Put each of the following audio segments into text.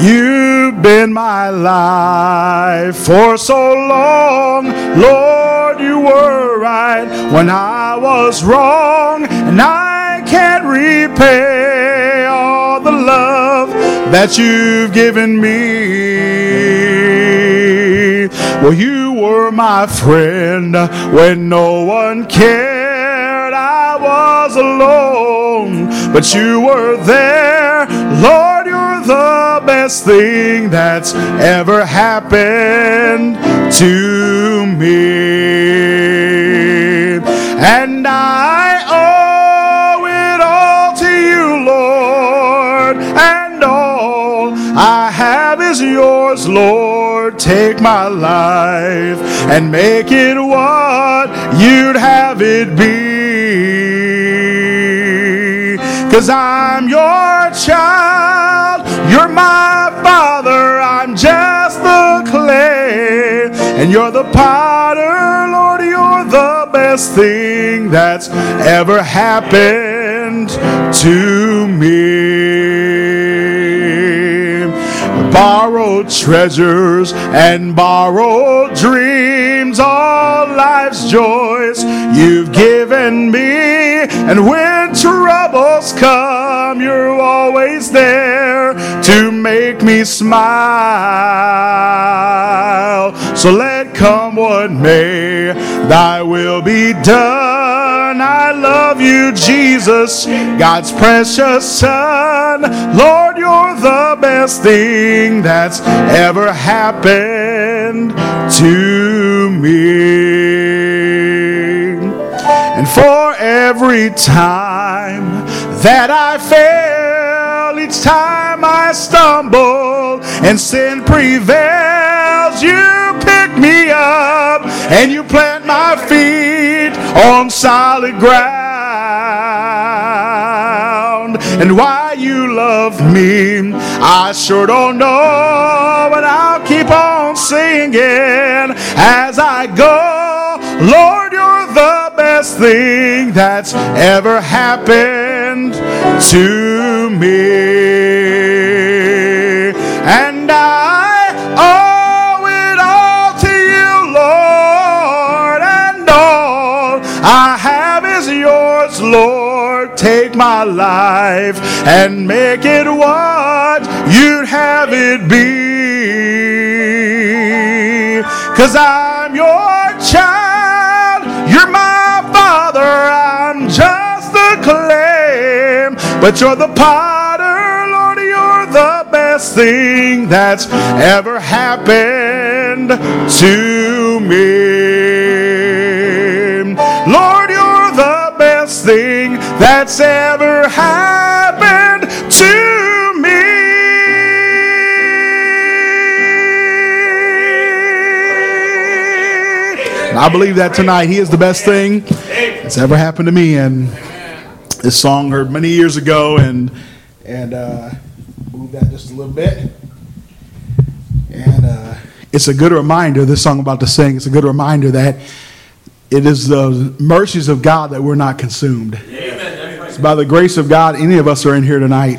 You've been my life for so long, Lord. You were right when I was wrong, and I can't repay all the love that you've given me. Well, you were my friend when no one cared. I was alone, but you were there, Lord. You're the best thing that's ever happened to me. And I owe it all to you, Lord. And all I have is yours, Lord. Take my life and make it what you'd have it be. Cause I'm your child, you're my father, I'm just the clay, and you're the potter, Lord, you're the best thing that's ever happened to me. Borrowed treasures and borrowed dreams, all life's joys you've given me, and when troubles come, you're always there to make me smile. So let come what may, thy will be done. I love you, Jesus, God's precious Son. Lord, you're the best thing that's ever happened to me. And for every time that I fail, each time I stumble and sin prevails, you me up and you plant my feet on solid ground. And why you love me, I sure don't know, but I'll keep on singing as I go. Lord, you're the best thing that's ever happened to me. My life and make it what you'd have it be. Cause I'm your child, you're my father, I'm just the clay, but you're the potter, Lord, you're the best thing that's ever happened to me. Lord, you're the best thing that's ever happened to me. And I believe that tonight He is the best thing that's ever happened to me. And this song heard many years ago, and and uh, move that just a little bit. And uh, it's a good reminder. This song I'm about to sing. It's a good reminder that it is the mercies of God that we're not consumed. It's by the grace of God any of us are in here tonight.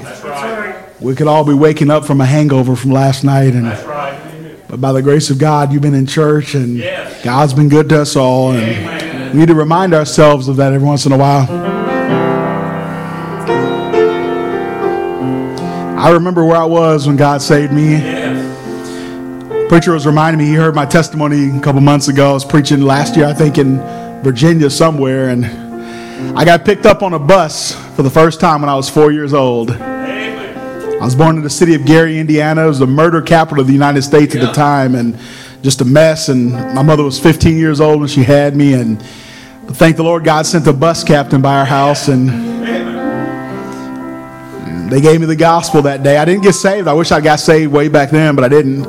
We could all be waking up from a hangover from last night, and but by the grace of God, you've been in church, and God's been good to us all, and we need to remind ourselves of that every once in a while. I remember where I was when God saved me. Preacher was reminding me, he heard my testimony a couple months ago. I was preaching last year, I think, in Virginia somewhere, and I got picked up on a bus for the first time when I was four years old. I was born in the city of Gary, Indiana. It was the murder capital of the United States at the time, and just a mess. And my mother was 15 years old when she had me, and thank the Lord, God sent a bus captain by our house, and they gave me the gospel that day. I didn't get saved. I wish I got saved way back then, but I didn't.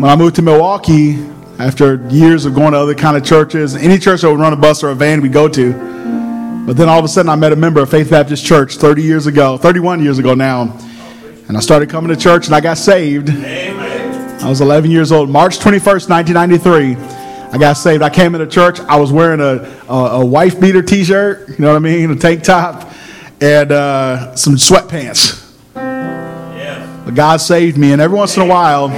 When I moved to Milwaukee, after years of going to other kind of churches, any church that would run a bus or a van we'd go to. But then all of a sudden, I met a member of Faith Baptist Church 30 years ago, 31 years ago now. And I started coming to church and I got saved. I was 11 years old. March 21st, 1993, I got saved. I came into church. I was wearing a, a, a wife beater t shirt, you know what I mean? A tank top, and uh, some sweatpants. But God saved me, and every once in a while,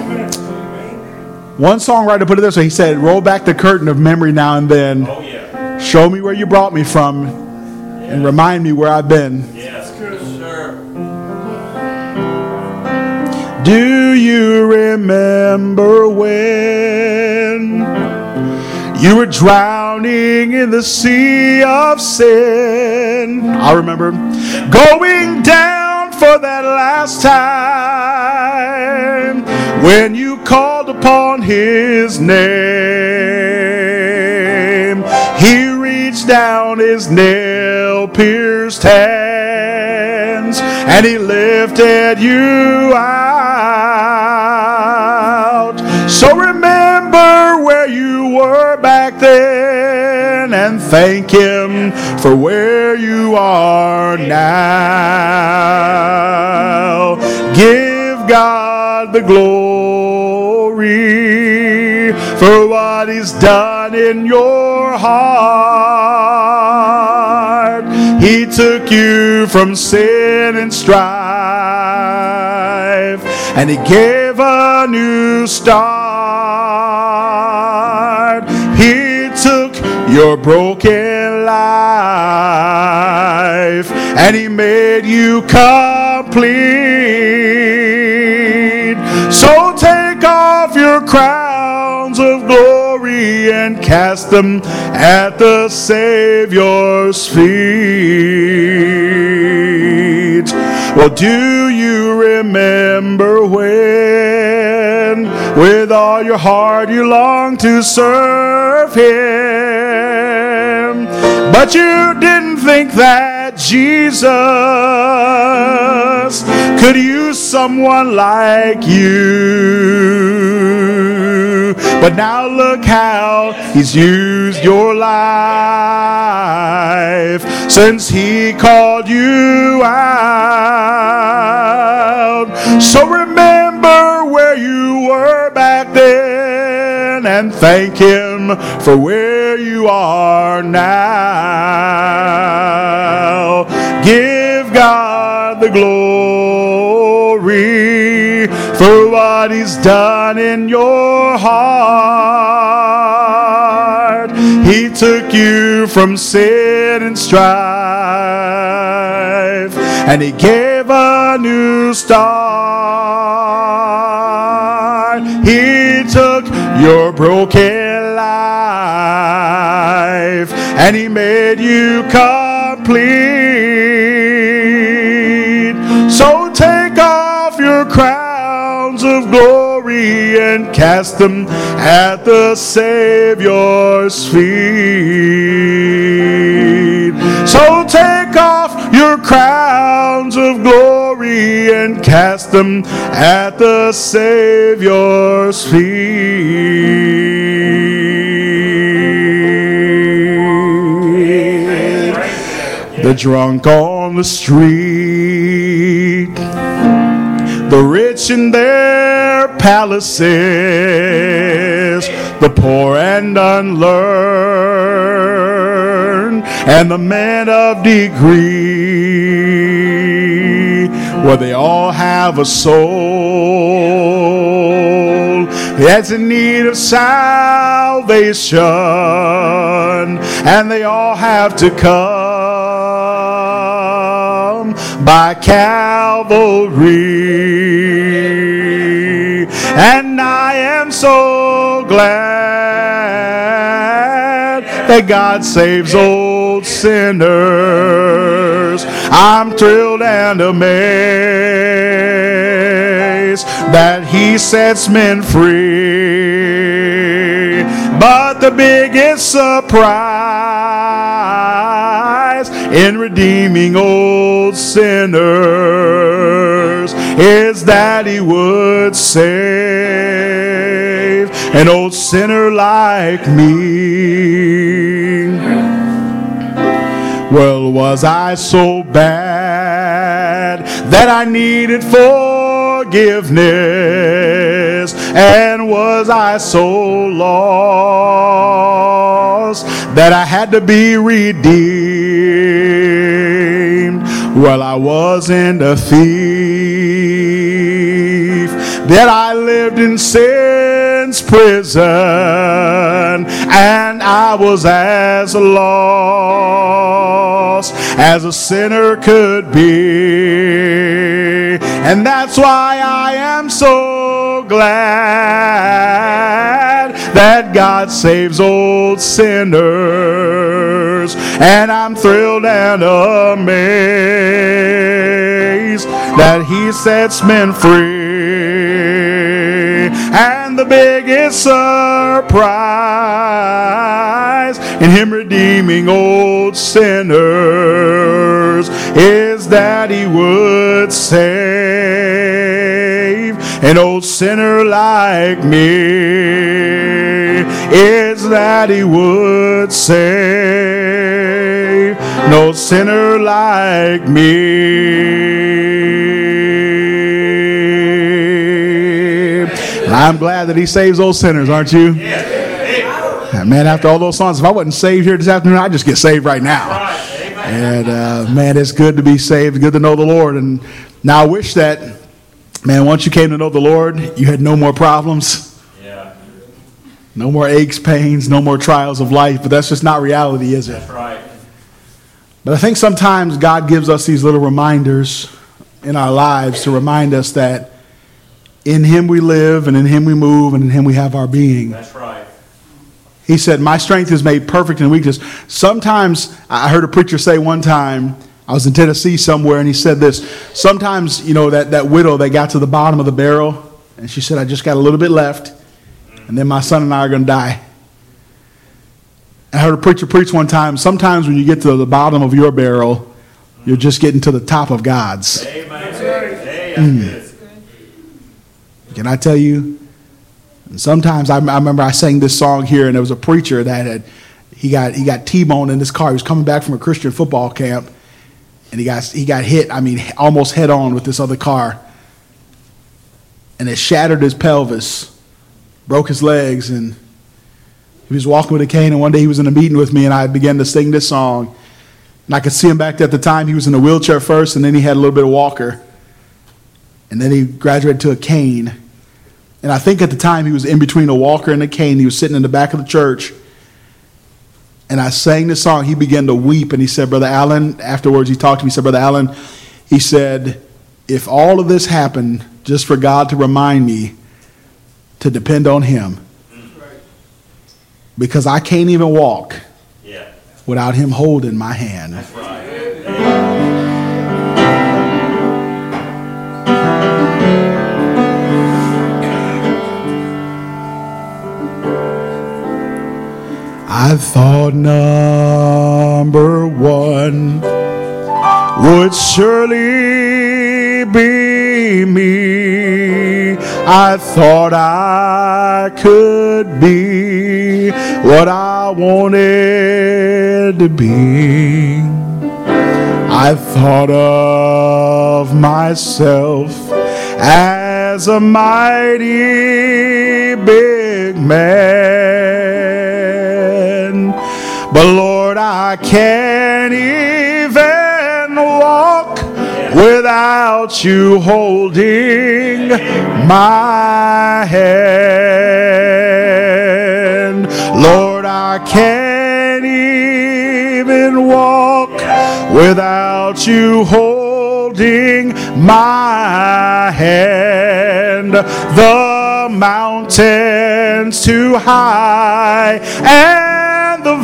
one songwriter put it this way he said, Roll back the curtain of memory now and then. Oh, yeah. Show me where you brought me from, and remind me where I've been. Yes, sir. Do you remember when you were drowning in the sea of sin? I remember going down for that last time when you called upon his name. He reached down his nail pierced hands and he lifted you out. So remember where you were back then and thank him for where you are now. Give God the glory for what he's done in your heart. He took you from sin and strife, and He gave a new start. He took your broken life, and He made you complete. So take off your crowns of glory and cast them at the Savior's feet. Well, do you remember when, with all your heart, you long to serve Him? But you didn't think that Jesus could use someone like you. But now look how he's used your life since he called you out. So remember where you were back then and thank him for where you are now. Give God the glory for what he's done in your heart. He took you from sin and strife, and he gave a new start. He took your broken life, and he made you complete. So take off your crowns of glory and cast them at the Savior's feet. So take off your crowns of glory and cast them at the Savior's feet. The drunk on the street, the rich in their palaces, the poor and unlearned, and the men of degree. Well, they all have a soul that's in need of salvation, and they all have to come by Calvary. And I am so glad that God saves old sinners. I'm thrilled and amazed that He sets men free. But the biggest surprise in redeeming old sinners is that He would save an old sinner like me. Well, was I so bad that I needed forgiveness? And was I so lost that I had to be redeemed? Well, I wasn't a thief, that I lived in sin's prison, and I was as lost as a sinner could be. And that's why I am so glad that God saves old sinners. And I'm thrilled and amazed that He sets men free. The biggest surprise in Him redeeming old sinners is that He would save an old sinner like me. Is that He would save no sinner like me. I'm glad that He saves those sinners, aren't you? Man, after all those songs, if I wasn't saved here this afternoon, I'd just get saved right now. And uh, man, it's good to be saved, good to know the Lord. And now I wish that, man, once you came to know the Lord, you had no more problems, no more aches, pains, no more trials of life. But that's just not reality, is it? that's right. But I think sometimes God gives us these little reminders in our lives to remind us that in Him we live, and in Him we move, and in Him we have our being. That's right. He said, My strength is made perfect in weakness. Sometimes, I heard a preacher say one time, I was in Tennessee somewhere, and he said this. Sometimes, you know, that, that widow that got to the bottom of the barrel, and she said, I just got a little bit left, and then my son and I are going to die. I heard a preacher preach one time. Sometimes when you get to the bottom of your barrel, you're just getting to the top of God's. Amen. Hey, that's good. Mm. Can I tell you? Sometimes I, I remember I sang this song here, and there was a preacher that had he got he got T-boned in this car. He was coming back from a Christian football camp, and he got he got hit. I mean, almost head on with this other car, and it shattered his pelvis, broke his legs, and he was walking with a cane. And one day he was in a meeting with me, and I began to sing this song. And I could see him back at the time. He was in a wheelchair first, and then he had a little bit of walker, and then he graduated to a cane. And I think at the time he was in between a walker and a cane. He was sitting in the back of the church. And I sang this song. He began to weep. And he said, Brother Allen, afterwards he talked to me. He said, Brother Allen, he said, if all of this happened just for God to remind me to depend on him, because I can't even walk Yeah, without him holding my hand. that's right. I thought number one would surely be me. I thought I could be what I wanted to be. I thought of myself as a mighty big man. But Lord, I can't even walk without you holding my hand. Lord, I can't even walk without you holding my hand. The mountains too high and the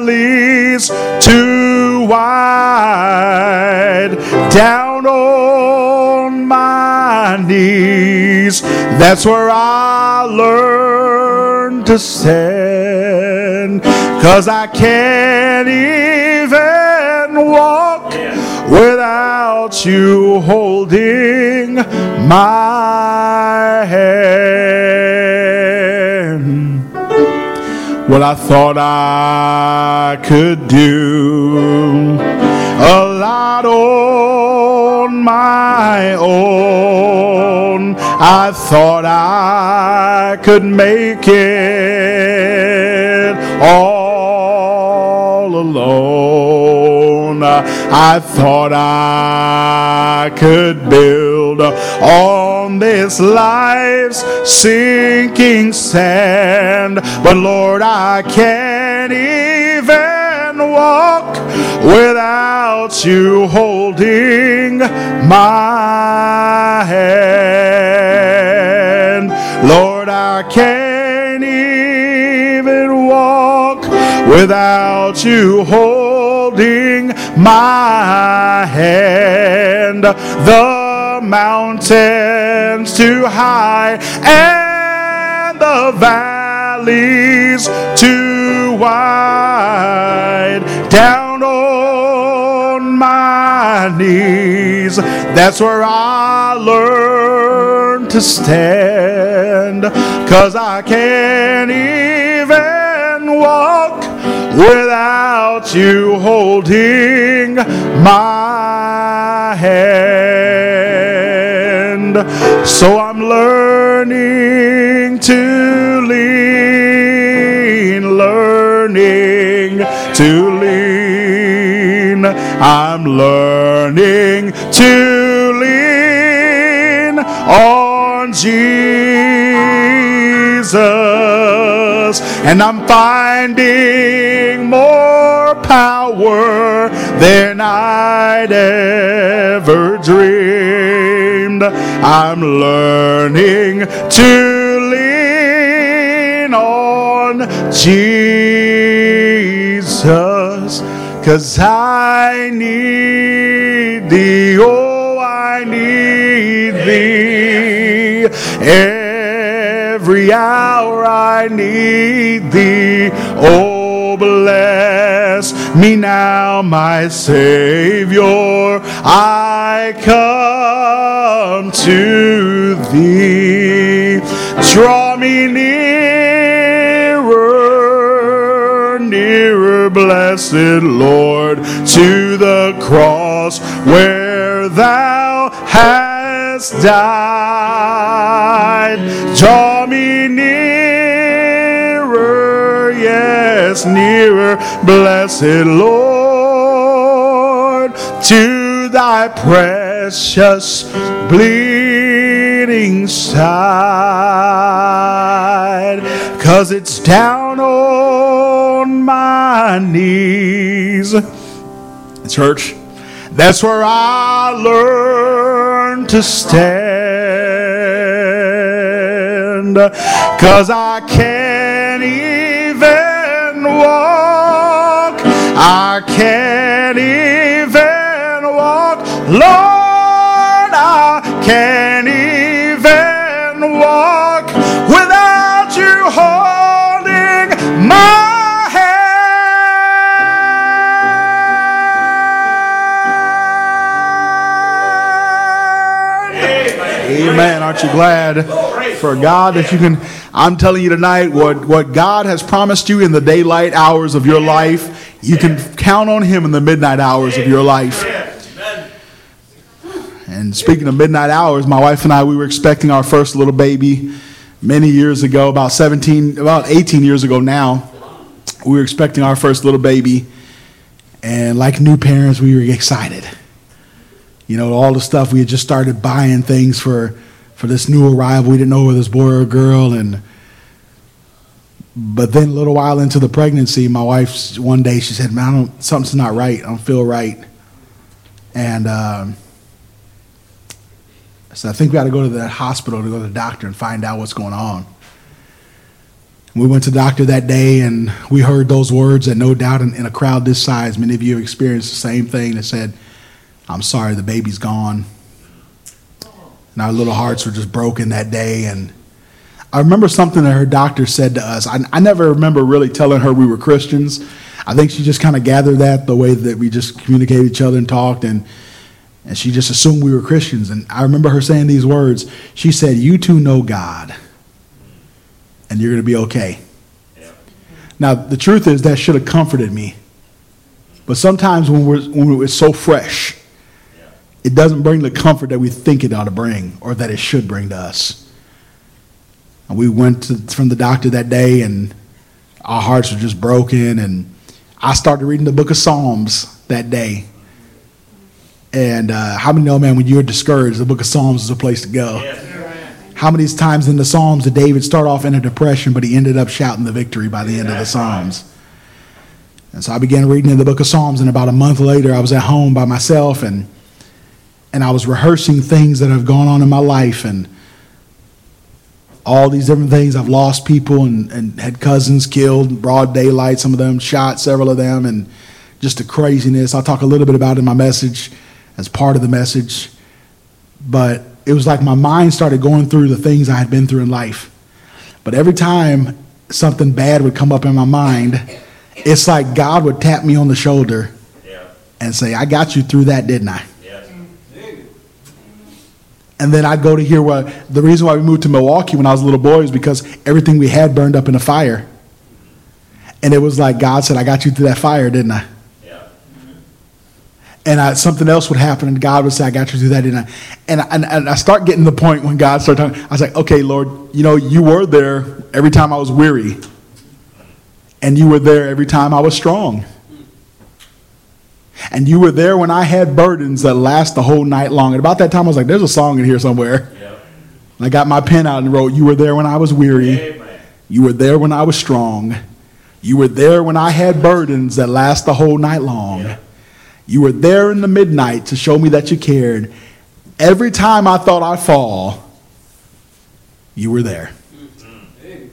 valleys too wide. Down on my knees, that's where I learned to stand. Cause I can't even walk without you holding my hand. What I thought I could do a lot on my own. I thought I could make it all alone. I thought I could build on this life's sinking sand. But Lord, I can't even walk without you holding my hand. Lord, I can't even walk without you holding my hand. The mountains too high and the valleys too wide. Down on my knees, that's where I learn to stand. Cause I can't even walk without you holding my hand. So I'm learning to lean, learning to lean. I'm learning to lean on Jesus. And I'm finding more power than I'd ever dreamed. I'm learning to lean on Jesus. Cause I need thee, oh, I need thee. Every hour I need thee. Oh, bless me now, my Savior. I come to thee. Draw me nearer, nearer, blessed Lord, to the cross where thou hast died. Draw yes, nearer, blessed Lord, to thy precious bleeding side. Cause it's down on my knees. Church, that's where I learn to stand. Cause I can't walk. I can't even walk. Lord, I can't even walk without you holding my hand. Amen. Aren't you glad for God that you can? I'm telling you tonight what, what God has promised you in the daylight hours of your life, you can count on Him in the midnight hours of your life. And speaking of midnight hours, my wife and I, we were expecting our first little baby many years ago, about 17, about 18 years ago now. We were expecting our first little baby. And like new parents, we were excited. You know, all the stuff, we had just started buying things for, for this new arrival. We didn't know whether this boy or girl. And but then a little while into the pregnancy, my wife one day she said, "Man, I something's not right. I don't feel right." And um, so I think we got to go to the hospital to go to the doctor and find out what's going on. We went to the doctor that day and we heard those words that no doubt in, in a crowd this size, many of you experienced the same thing that said, I'm sorry, the baby's gone. And our little hearts were just broken that day. And I remember something that her doctor said to us. I, I never remember really telling her we were Christians. I think she just kind of gathered that the way that we just communicated each other and talked. And and she just assumed we were Christians. And I remember her saying these words. She said, You two know God, and you're going to be okay. Yeah. Now, the truth is, that should have comforted me. But sometimes when we're, when it's so fresh it doesn't bring the comfort that we think it ought to bring or that it should bring to us. And we went to, from the doctor that day, and our hearts were just broken. And I started reading the book of Psalms that day. And uh, how many know, man, when you're discouraged, the book of Psalms is a place to go? Yes. How many times in the Psalms did David start off in a depression, but he ended up shouting the victory by the end of the Psalms? And so I began reading in the book of Psalms, and about a month later, I was at home by myself, and and I was rehearsing things that have gone on in my life, and all these different things. I've lost people and, and had cousins killed, broad daylight, some of them shot, several of them, and just the craziness. I'll talk a little bit about it in my message as part of the message, but it was like my mind started going through the things I had been through in life. But every time something bad would come up in my mind, it's like God would tap me on the shoulder Yeah. and say, I got you through that, didn't I? And then I'd go to hear what the reason why we moved to Milwaukee when I was a little boy was because everything we had burned up in a fire. And it was like God said, I got you through that fire, didn't I? Yeah. and I, something else would happen, and God would say, "I got you through that." And I, and, and, and I start getting the point when God started talking. I was like, "Okay, Lord, you know, you were there every time I was weary, and you were there every time I was strong, and you were there when I had burdens that last the whole night long." And about that time, I was like, "There's a song in here somewhere." And I got my pen out and wrote, "You were there when I was weary." Amen. You were there when I was strong. You were there when I had burdens that last the whole night long. Yeah. You were there in the midnight to show me that you cared. Every time I thought I'd fall, you were there. Mm-hmm.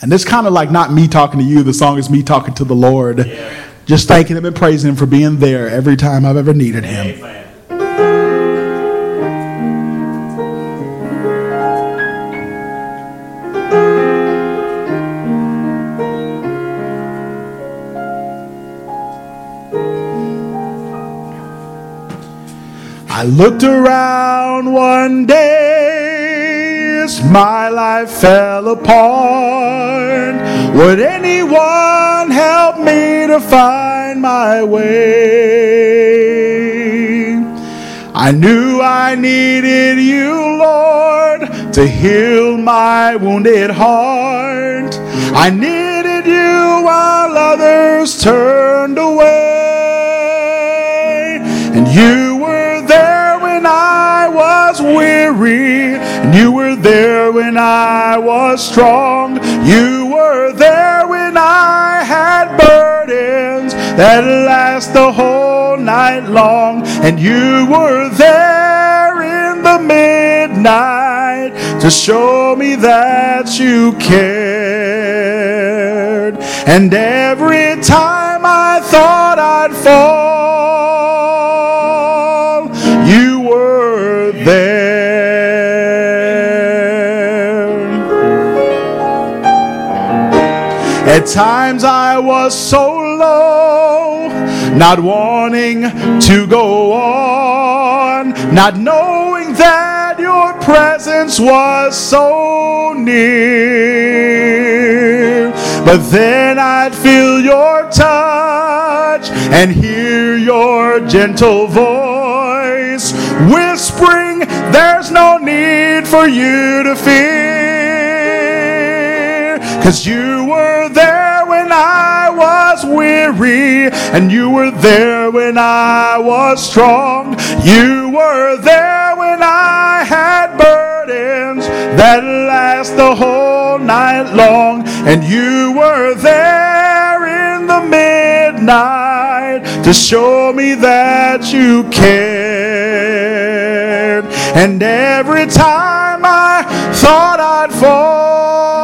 And it's kind of like not me talking to you, the song is me talking to the Lord. Yeah. Just thanking Him and praising Him for being there every time I've ever needed Him. Amen. I looked around one day as my life fell apart. Would anyone help me to find my way? I knew I needed you, Lord, to heal my wounded heart. I needed you while others turned away. And you were there when I was weary. And you were there when I was strong. You were there when I had burdens that last the whole night long. And you were there in the midnight to show me that you cared. And every time I thought I'd fall, At times I was so low, not wanting to go on, not knowing that your presence was so near. But then I'd feel your touch and hear your gentle voice whispering, There's no need for you to fear. Cause you were there weary, and you were there when I was strong. You were there when I had burdens that last the whole night long, and you were there in the midnight to show me that you cared. And every time I thought I'd fall,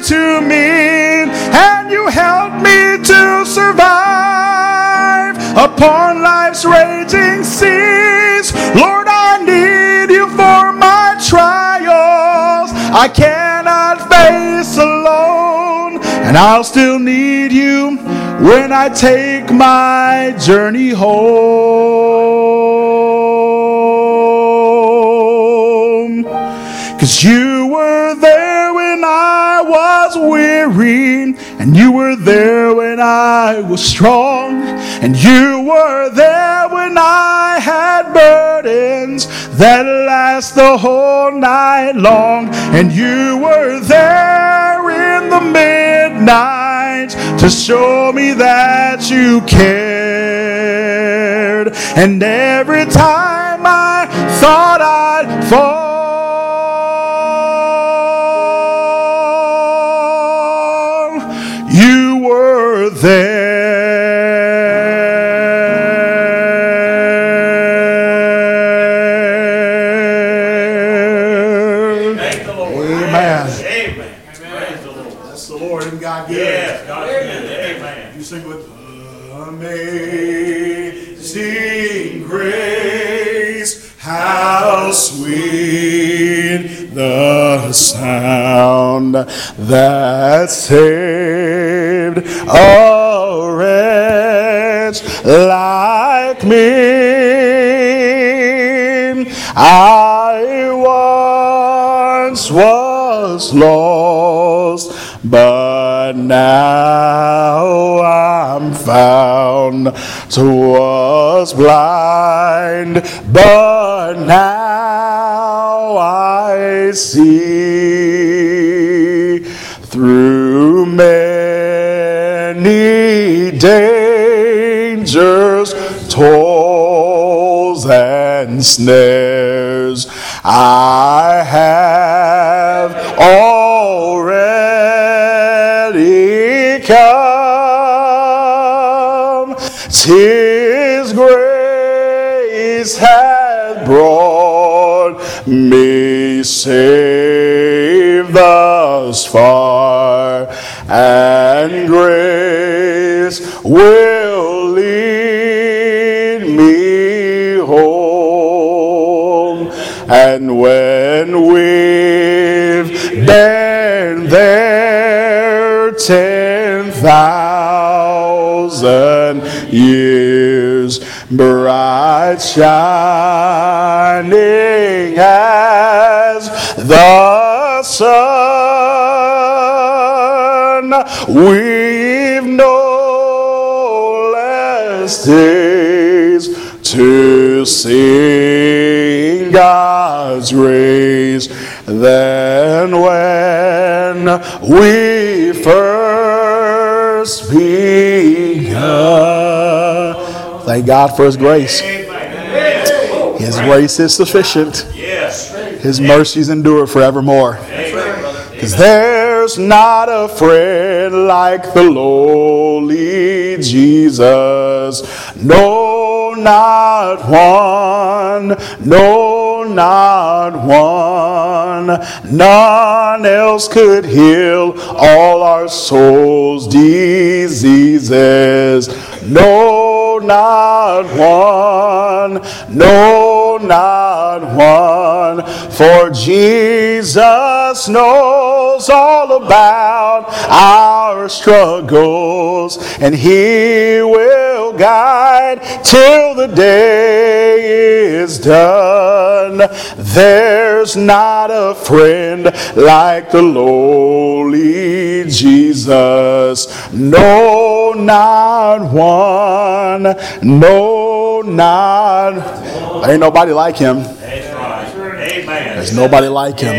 to me. And you helped me to survive upon life's raging seas. Lord, I need you for my trials. I cannot face alone, and I'll still need you when I take my journey home. Cause you weary, and you were there when I was strong, and you were there when I had burdens that last the whole night long, and you were there in the midnight to show me that you cared, and every time I thought I'd fall. Were there. The. Amen. Amen. Lord. That's the Lord and God Yes, God good. Amen. You sing with Amazing Grace, how sweet the sound that saved a wretch like me. I once was lost, but now I'm found. To was blind, but now I see through many dangers, toils, and snares. I have already come. Tis grace hath brought me safe thus far, and grace will lead me home. And when we've been there ten thousand years, bright shining as the sun, we've days to sing God's grace than when we first begun. Thank God for His grace. His grace is sufficient. His mercies endure forevermore. Amen, brother. Cause there's not a friend like the lowly Jesus. No, not one. No, not one. None else could heal all our souls' diseases. No, not one. No, not one. For Jesus knows all about our struggles, and He will guide till the day is done. There's not a friend like the lowly Jesus. No, not one. No, not. Ain't nobody like him. There's nobody like him.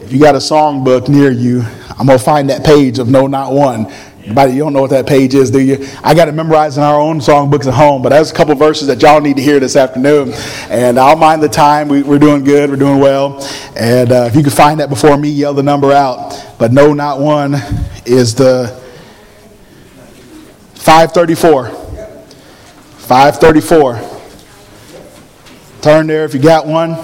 If you got a songbook near you, I'm gonna find that page of No Not One. Anybody, you don't know what that page is, do you? I got it memorized in our own songbooks at home, but there's a couple verses that y'all need to hear this afternoon. And I'll mind the time. We, we're doing good. We're doing well. And uh, if you can find that before me, yell the number out. But No Not One is the 534. 534. Turn there if you got one.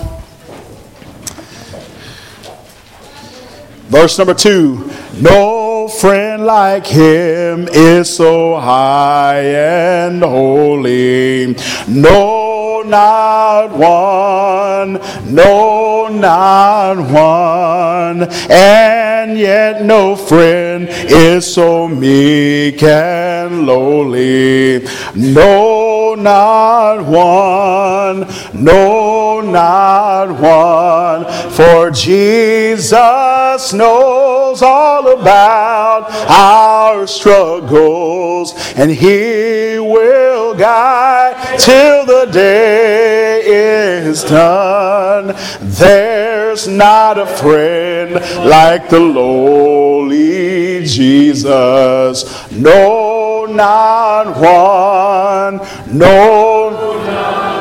Verse number two No friend like him is so high and holy. No, not one. No, not one. And yet no friend is so meek and lowly. No, not one. No, not one. For Jesus knows all about our struggles, and He will guide till the day is done. There's not a friend like the lowly Jesus. No, not one. No.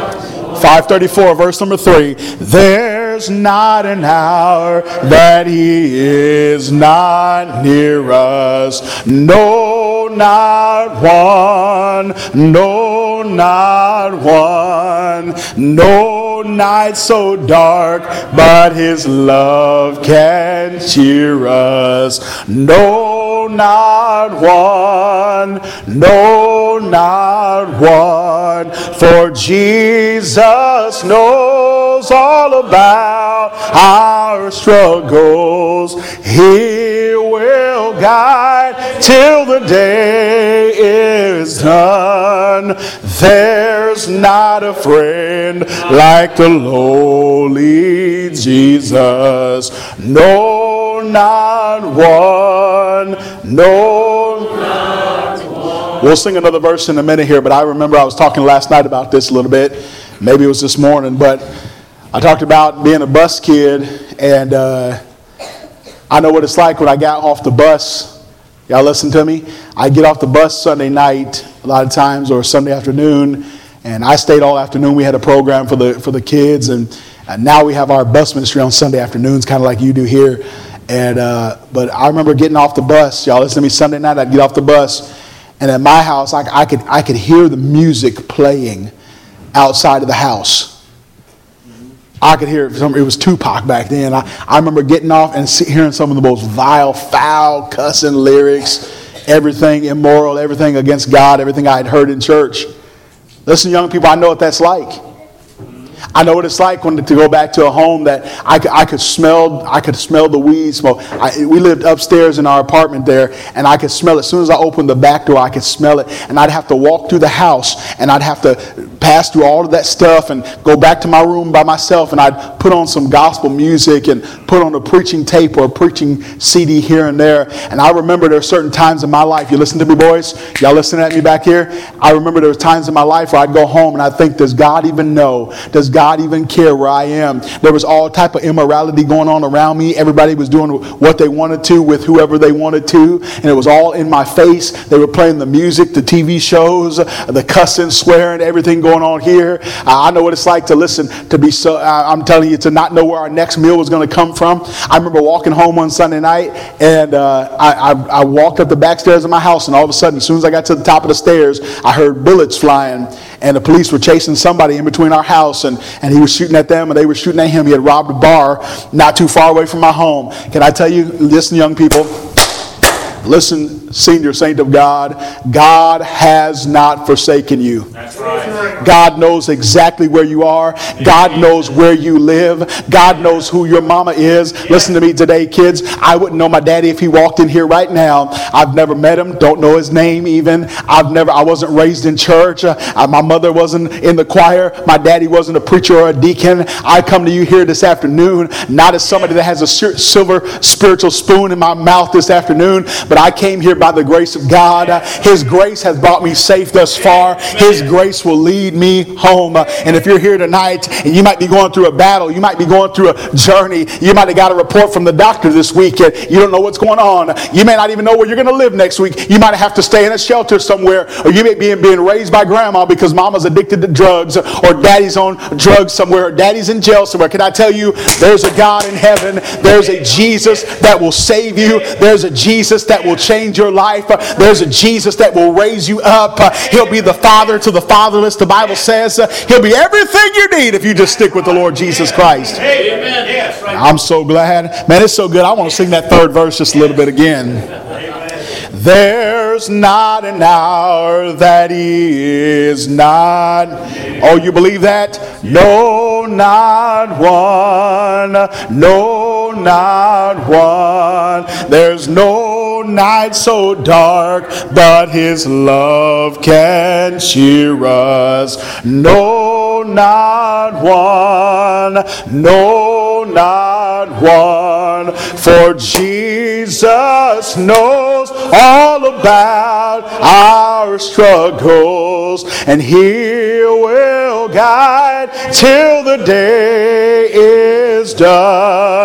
534, verse number 3. There's not an hour that he is not near us. No, not one. No, not one. No night so dark, but his love can cheer us. No, not one. No, not one. For Jesus knows all about our struggles. He will guide till the day is done. There's not a friend like the lowly Jesus. No, not one. No, We'll sing another verse in a minute here, but I remember I was talking last night about this a little bit. Maybe it was this morning, but I talked about being a bus kid, and uh, I know what it's like when I got off the bus. Y'all listen to me? I get off the bus Sunday night a lot of times, or Sunday afternoon, and I stayed all afternoon. We had a program for the for the kids, and, and now we have our bus ministry on Sunday afternoons, kind of like you do here. And uh, but I remember getting off the bus. Y'all listen to me. Sunday night, I'd get off the bus and at my house, I, I, could, I could hear the music playing outside of the house. I could hear it. It was Tupac back then. I, I remember getting off and hearing some of the most vile, foul, cussing lyrics, everything immoral, everything against God, everything I had heard in church. Listen, young people, I know what that's like. I know what it's like when to go back to a home that I I could smell. I could smell the weed smoke. I, we lived upstairs in our apartment there, and I could smell it. As soon as I opened the back door, I could smell it, and I'd have to walk through the house, and I'd have to pass through all of that stuff, and go back to my room by myself, and I'd put on some gospel music and put on a preaching tape or a preaching CD here and there. And I remember there are certain times in my life. You listen to me, boys. Y'all listening at me back here. I remember there were times in my life where I'd go home and I'd think, does God even know? Does God God even care where I am. There was all type of immorality going on around me. Everybody was doing what they wanted to with whoever they wanted to, and it was all in my face. They were playing the music, the TV shows, the cussing, swearing, everything going on here. I know what it's like to listen to be so. I'm telling you to not know where our next meal was going to come from. I remember walking home one Sunday night, and uh, I, I, I walked up the back stairs of my house, and all of a sudden, as soon as I got to the top of the stairs, I heard bullets flying, and the police were chasing somebody in between our house, and and he was shooting at them and they were shooting at him. He had robbed a bar not too far away from my home. Can I tell you, listen, young people, listen, senior saint of God, God has not forsaken you. That's right. God knows exactly where you are. God knows where you live. God knows who your mama is. Listen to me today, kids. I wouldn't know my daddy if he walked in here right now. I've never met him, don't know his name even. I've never, I wasn't raised in church. Uh, my mother wasn't in the choir. My daddy wasn't a preacher or a deacon. I come to you here this afternoon, not as somebody that has a silver spiritual spoon in my mouth this afternoon, but I came here by the grace of God. His grace has brought me safe thus far. His grace will lead me home. And if you're here tonight and you might be going through a battle, you might be going through a journey, you might have got a report from the doctor this week and you don't know what's going on. You may not even know where you're going to live next week. You might have to stay in a shelter somewhere, or you may be being raised by grandma because mama's addicted to drugs, or daddy's on drugs somewhere, or daddy's in jail somewhere. Can I tell you, there's a God in heaven, there's a Jesus that will save you, there's a Jesus that will change your life, there's a Jesus that will raise you up. He'll be the father to the fatherless. The Bible says he'll be everything you need if you just stick with the Lord Jesus Christ. Amen. I'm so glad. Man, it's so good. I want to sing that third verse just a little bit again. There's not an hour that is not. Oh, you believe that? No, not one. No, not one. There's no night so dark, but his love can cheer us. No no, not one, no, not one. For Jesus knows all about our struggles, and He will guide till the day is done.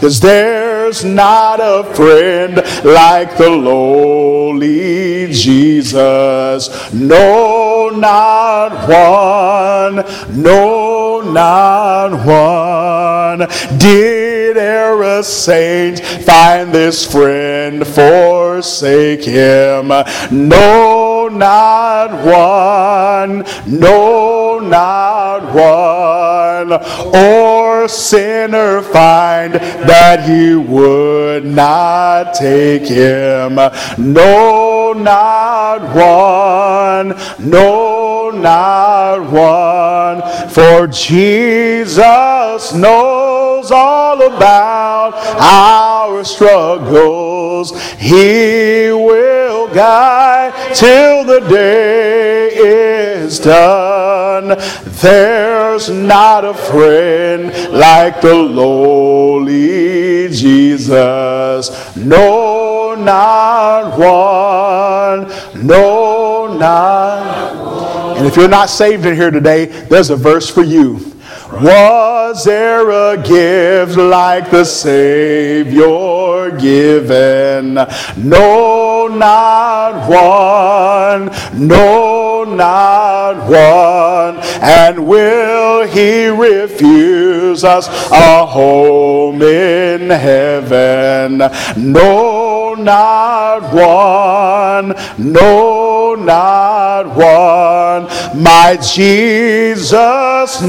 Cause there's not a friend like the lowly Jesus. No, not one. No, not one. Did ever a saint find this friend forsake him? No, not one. No, not one. Or sinner find that he would not take him. No, not one. No, not one. For Jesus knows all about our struggles. He will guide till the day is done. There's not a friend like the lowly Jesus. No, not one. No, not one. And if you're not saved in here today, there's a verse for you. Was there a gift like the Savior given? No, not one. No, not one. And will he refuse us a home in heaven? No, not one. No, not one. My Jesus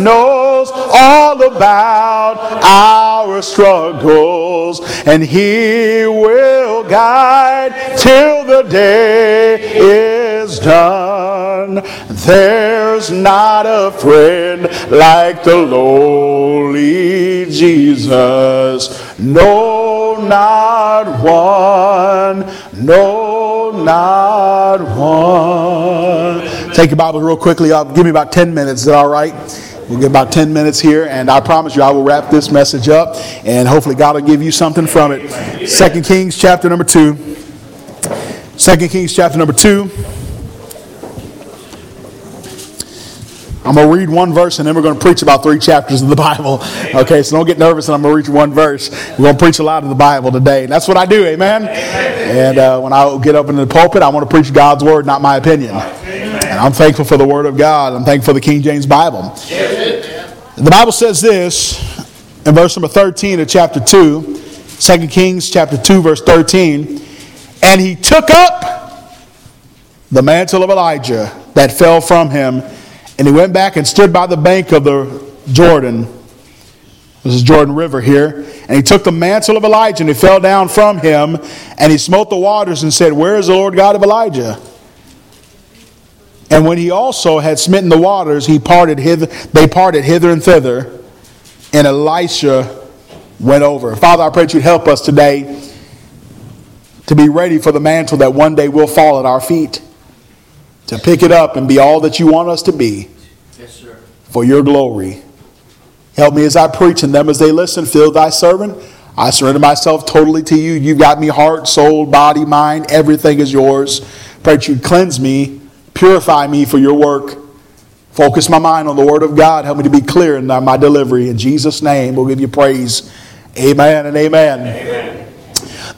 all about our struggles, and He will guide till the day is done. There's not a friend like the lowly Jesus. No, not one. No, not one. Take your Bible real quickly. I'll give me about 10 minutes. Is that all right? We'll get about 10 minutes here, and I promise you I will wrap this message up, and hopefully God will give you something from it. Second Kings chapter number 2. Second Kings chapter number 2. I'm going to read one verse and then we're going to preach about three chapters of the Bible. Okay, so don't get nervous and I'm going to read one verse. We're going to preach a lot of the Bible today. That's what I do, amen? And uh, when I get up in the pulpit, I want to preach God's word, not my opinion. I'm thankful for the word of God. I'm thankful for the King James Bible. The Bible says this in verse number 13 of chapter 2, 2 Kings chapter 2, verse 13. And he took up the mantle of Elijah that fell from him and he went back and stood by the bank of the Jordan. This is Jordan River here. And he took the mantle of Elijah and he fell down from him and he smote the waters and said, Where is the Lord God of Elijah? And when he also had smitten the waters, he parted hither, they parted hither and thither, and Elisha went over. Father, I pray that you'd help us today to be ready for the mantle that one day will fall at our feet to pick it up and be all that you want us to be Yes, sir. for your glory. Help me as I preach and them as they listen. Fill thy servant. I surrender myself totally to you. You've got me heart, soul, body, mind. Everything is yours. Pray that you cleanse me, purify me for your work. Focus my mind on the word of God. Help me to be clear in my delivery. In Jesus' name, we'll give you praise. Amen and amen. Amen.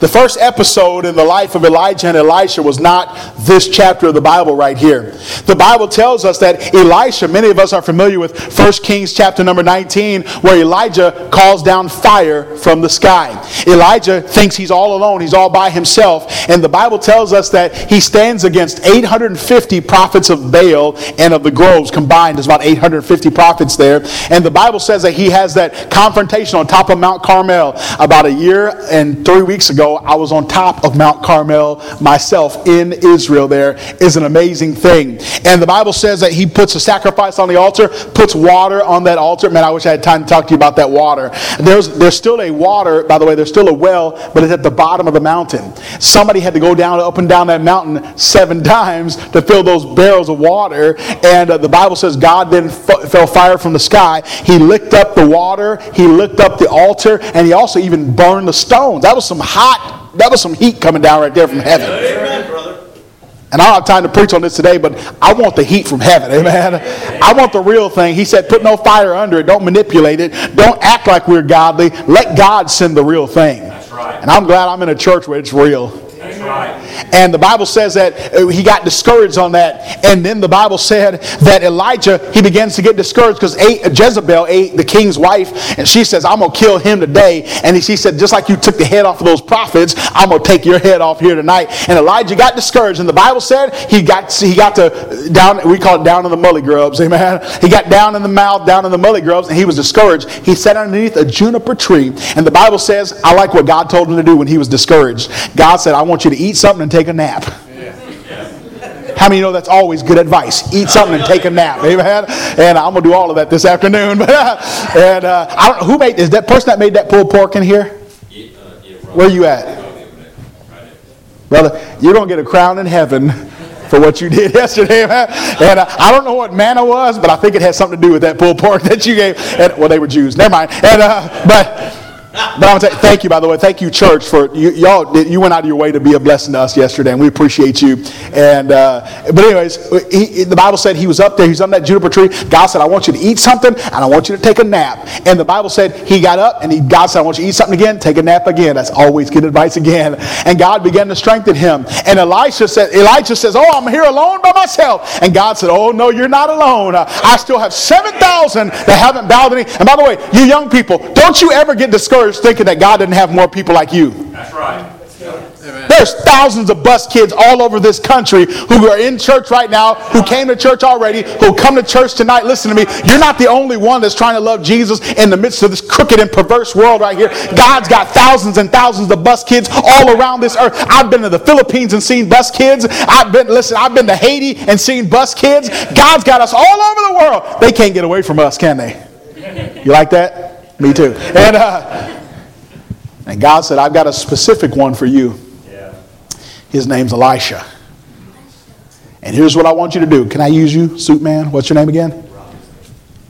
The first episode in the life of Elijah and Elisha was not this chapter of the Bible right here. The Bible tells us that Elisha, many of us are familiar with 1 Kings chapter number 19, where Elijah calls down fire from the sky. Elijah thinks he's all alone, he's all by himself, and the Bible tells us that he stands against 850 prophets of Baal and of the groves combined. There's about 850 prophets there. And the Bible says that he has that confrontation on top of Mount Carmel about a year and three weeks ago I was on top of Mount Carmel myself in Israel. There is an amazing thing. And the Bible says that he puts a sacrifice on the altar, puts water on that altar. Man, I wish I had time to talk to you about that water. There's, there's still a water, by the way, there's still a well, but it's at the bottom of the mountain. Somebody had to go down, up and down that mountain seven times to fill those barrels of water. And uh, the Bible says God then f- fell fire from the sky. He licked up the water, he licked up the altar, and he also even burned the stones. That was some hot, that was some heat coming down right there from heaven. Amen, brother. And I don't have time to preach on this today, but I want the heat from heaven. Amen. I want the real thing. He said, put no fire under it. Don't manipulate it. Don't act like we're godly. Let God send the real thing. That's right. And I'm glad I'm in a church where it's real. That's right. And the Bible says that uh, he got discouraged on that. And then the Bible said that Elijah, he begins to get discouraged because Jezebel ate the king's wife. And she says, I'm going to kill him today. And he, she said, just like you took the head off of those prophets, I'm going to take your head off here tonight. And Elijah got discouraged. And the Bible said he got, he got to down, we call it down in the mully grubs. Amen. He got down in the mouth, down in the mully grubs, and he was discouraged. He sat underneath a juniper tree. And the Bible says, I like what God told him to do when he was discouraged. God said, I want you to eat something and take a nap. How many know that's always good advice? Eat something and take a nap. Amen. And I'm gonna do all of that this afternoon. and uh, I don't, know who made is that person that made that pulled pork in here? Where you at, brother? You're gonna get a crown in heaven for what you did yesterday. And uh, I don't know what manna was, but I think it had something to do with that pulled pork that you gave. And, well, they were Jews. Never mind. And uh, but. But I want to thank you, by the way. Thank you, church, for you, y'all. You went out of your way to be a blessing to us yesterday, and we appreciate you. And uh, but anyways, he, the Bible said he was up there. He's on that juniper tree. God said, "I want you to eat something, and I want you to take a nap." And the Bible said he got up, and he, God said, "I want you to eat something again, take a nap again." That's always good advice again. And God began to strengthen him. And Elisha said, "Elijah says, oh, I'm here alone by myself." And God said, "Oh no, you're not alone. I still have seven thousand that haven't bowed to me." And by the way, you young people, don't you ever get discouraged thinking that God didn't have more people like you. That's right. There's thousands of bus kids all over this country who are in church right now, who came to church already, who come to church tonight. Listen to me. You're not the only one that's trying to love Jesus in the midst of this crooked and perverse world right here. God's got thousands and thousands of bus kids all around this earth. I've been to the Philippines and seen bus kids. I've been, listen, I've been to Haiti and seen bus kids. God's got us all over the world. They can't get away from us, can they? You like that? Me too. And, uh, and God said, I've got a specific one for you. Yeah. His name's Elisha. And here's what I want you to do. Can I use you, suit man? What's your name again?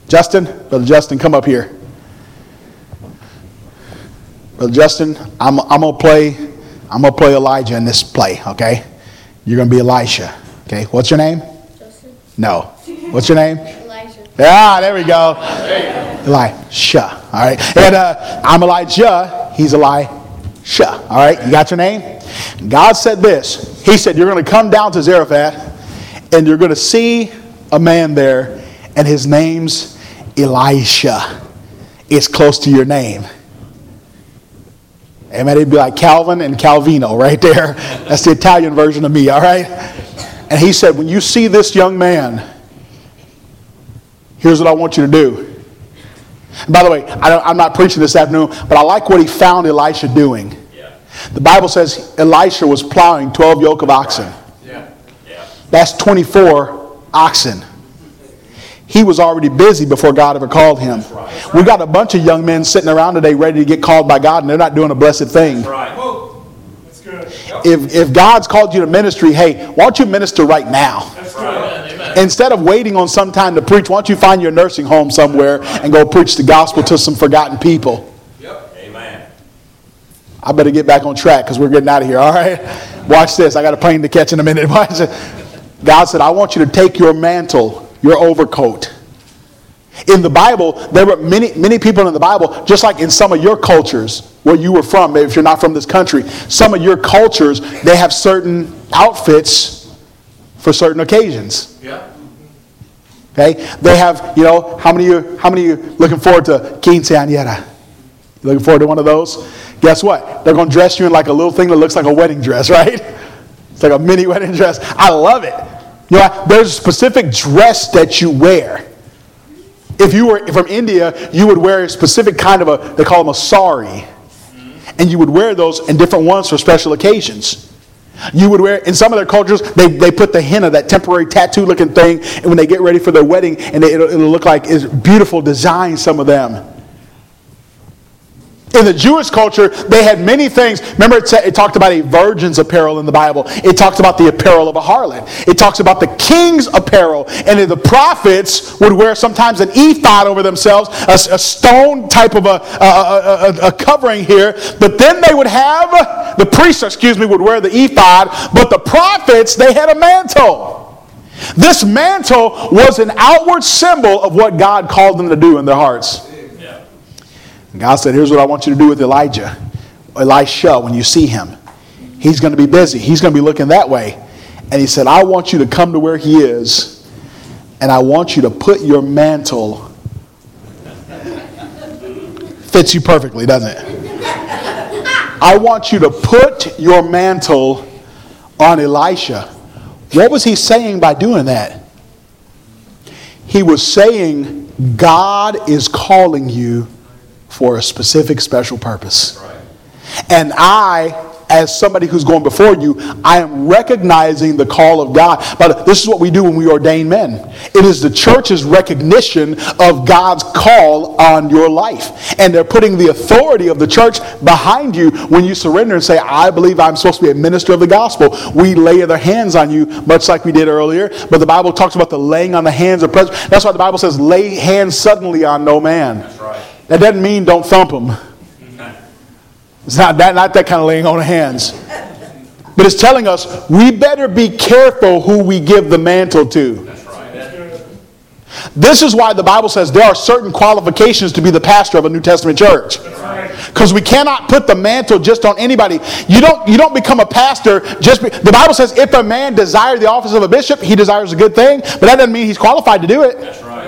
Justin? Brother Justin, come up here. Brother Justin, I'm, I'm gonna play I'm gonna play Elijah in this play, okay? You're gonna be Elisha. Okay, what's your name? Joseph, No. What's your name? Elijah, Ah, there we go. Elisha. All right. And uh, I'm Elijah. He's Elisha. All right. You got your name? God said this. He said, You're going to come down to Zarephath and you're going to see a man there, and his name's Elisha. It's close to your name. Amen. It'd be like Calvin and Calvino right there. That's the Italian version of me, all right? And he said, When you see this young man, here's what I want you to do. And by the way, I am not preaching this afternoon, but I like what he found Elisha doing. Yeah. The Bible says Elisha was plowing 12 yoke of oxen. Yeah. Yeah. That's 24 oxen. He was already busy before God ever called him. We got a bunch of young men sitting around today ready to get called by God, and they're not doing a blessed thing. That's right. That's good. If, if God's called you to ministry, hey, why don't you minister right now? Instead of waiting on some time to preach, why don't you find your nursing home somewhere and go preach the gospel to some forgotten people? Yep. Amen. I better get back on track because we're getting out of here, all right? Watch this. I got a plane to catch in a minute. Watch it. God said, I want you to take your mantle, your overcoat. In the Bible, there were many, many people in the Bible, just like in some of your cultures where you were from, maybe if you're not from this country, some of your cultures, they have certain outfits for certain occasions. Yeah. Okay? They have, you know, how many of you, how many of you looking forward to quinceañera? You looking forward to one of those? Guess what? They're going to dress you in like a little thing that looks like a wedding dress, right? It's like a mini wedding dress. I love it. You know, there's a specific dress that you wear. If you were from India, you would wear a specific kind of a, they call them a sari. and you would wear those in different ones for special occasions. You would wear, in some of their cultures, they, they put the henna, that temporary tattoo looking thing, and when they get ready for their wedding, and they, it'll, it'll look like it's beautiful design, some of them. In the Jewish culture, they had many things. Remember, it, said, it, talked about a virgin's apparel in the Bible. It talks about the apparel of a harlot. It talks about the king's apparel. And the prophets would wear sometimes an ephod over themselves, a, a stone type of a, a, a, covering here. But then they would have, the priests, excuse me, would wear the ephod. But the prophets, they had a mantle. This mantle was an outward symbol of what God called them to do in their hearts. And God said, Here's what I want you to do with Elijah, Elisha, when you see him. He's going to be busy, he's going to be looking that way. And he said, I want you to come to where he is, and I want you to put your mantle. Fits you perfectly, doesn't it? I want you to put your mantle on Elisha. What was he saying by doing that? He was saying, God is calling you for a specific special purpose. And I, as somebody who's going before you, I am recognizing the call of God. But this is what we do when we ordain men it is the church's recognition of God's call on your life. And they're putting the authority of the church behind you when you surrender and say, I believe I'm supposed to be a minister of the gospel. We lay their hands on you, much like we did earlier. But the Bible talks about the laying on the hands of presidents. That's why the Bible says, lay hands suddenly on no man. That's right. That doesn't mean don't thump them. It's not that, not that kind of laying on of hands. But it's telling us we better be careful who we give the mantle to. This is why the Bible says there are certain qualifications to be the pastor of a New Testament church. Because we cannot put the mantle just on anybody. You don't, you don't become a pastor just be, the Bible says if a man desires the office of a bishop, he desires a good thing, but that doesn't mean he's qualified to do it. That's right.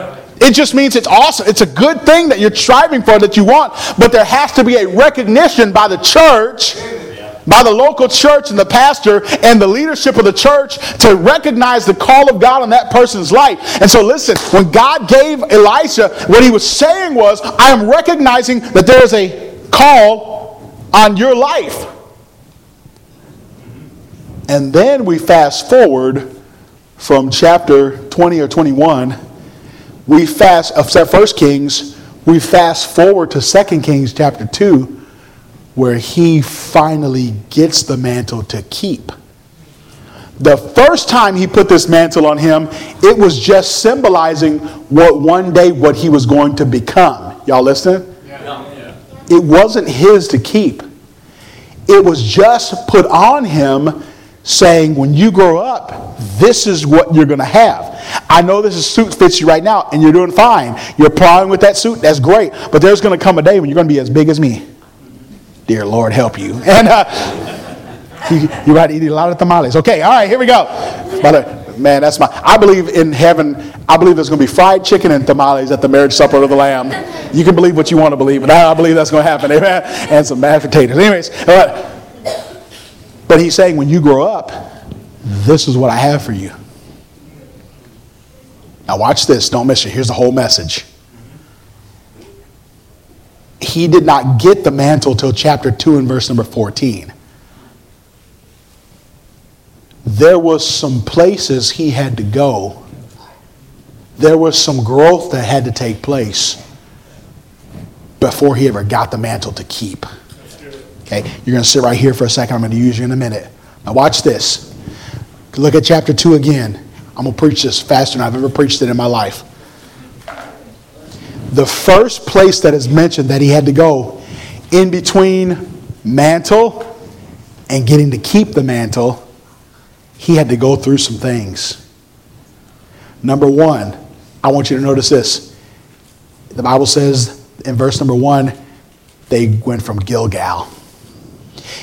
It just means it's awesome. It's a good thing that you're striving for, that you want. But there has to be a recognition by the church, by the local church and the pastor and the leadership of the church to recognize the call of God on that person's life. And so, listen, when God gave Elisha, what he was saying was, I am recognizing that there is a call on your life. And then we fast forward from chapter 20 or 21 we fast, of First Kings, we fast forward to Second Kings chapter 2, where he finally gets the mantle to keep. The first time he put this mantle on him, it was just symbolizing what one day what he was going to become. Y'all listening? Yeah. It wasn't his to keep. It was just put on him saying, when you grow up, this is what you're going to have. I know this suit fits you right now, and you're doing fine. You're plowing with that suit, that's great. But there's going to come a day when you're going to be as big as me. Dear Lord, help you. And uh, you, you're about to eat a lot of tamales. Okay, all right, here we go. But, man, that's my. I believe in heaven. I believe there's going to be fried chicken and tamales at the marriage supper of the Lamb. You can believe what you want to believe, but I, I believe that's going to happen. Amen. And some mashed potatoes. Anyways, uh, but he's saying when you grow up, this is what I have for you. Now, watch this. Don't miss it. Here's the whole message. He did not get the mantle till chapter 2 and verse number 14. There was some places he had to go. There was some growth that had to take place before he ever got the mantle to keep. Okay, you're going to sit right here for a second. I'm going to use you in a minute. Now, watch this. Look at chapter 2 again. I'm going to preach this faster than I've ever preached it in my life. The first place that is mentioned that he had to go in between mantle and getting to keep the mantle, he had to go through some things. Number one, I want you to notice this. The Bible says in verse number one, they went from Gilgal.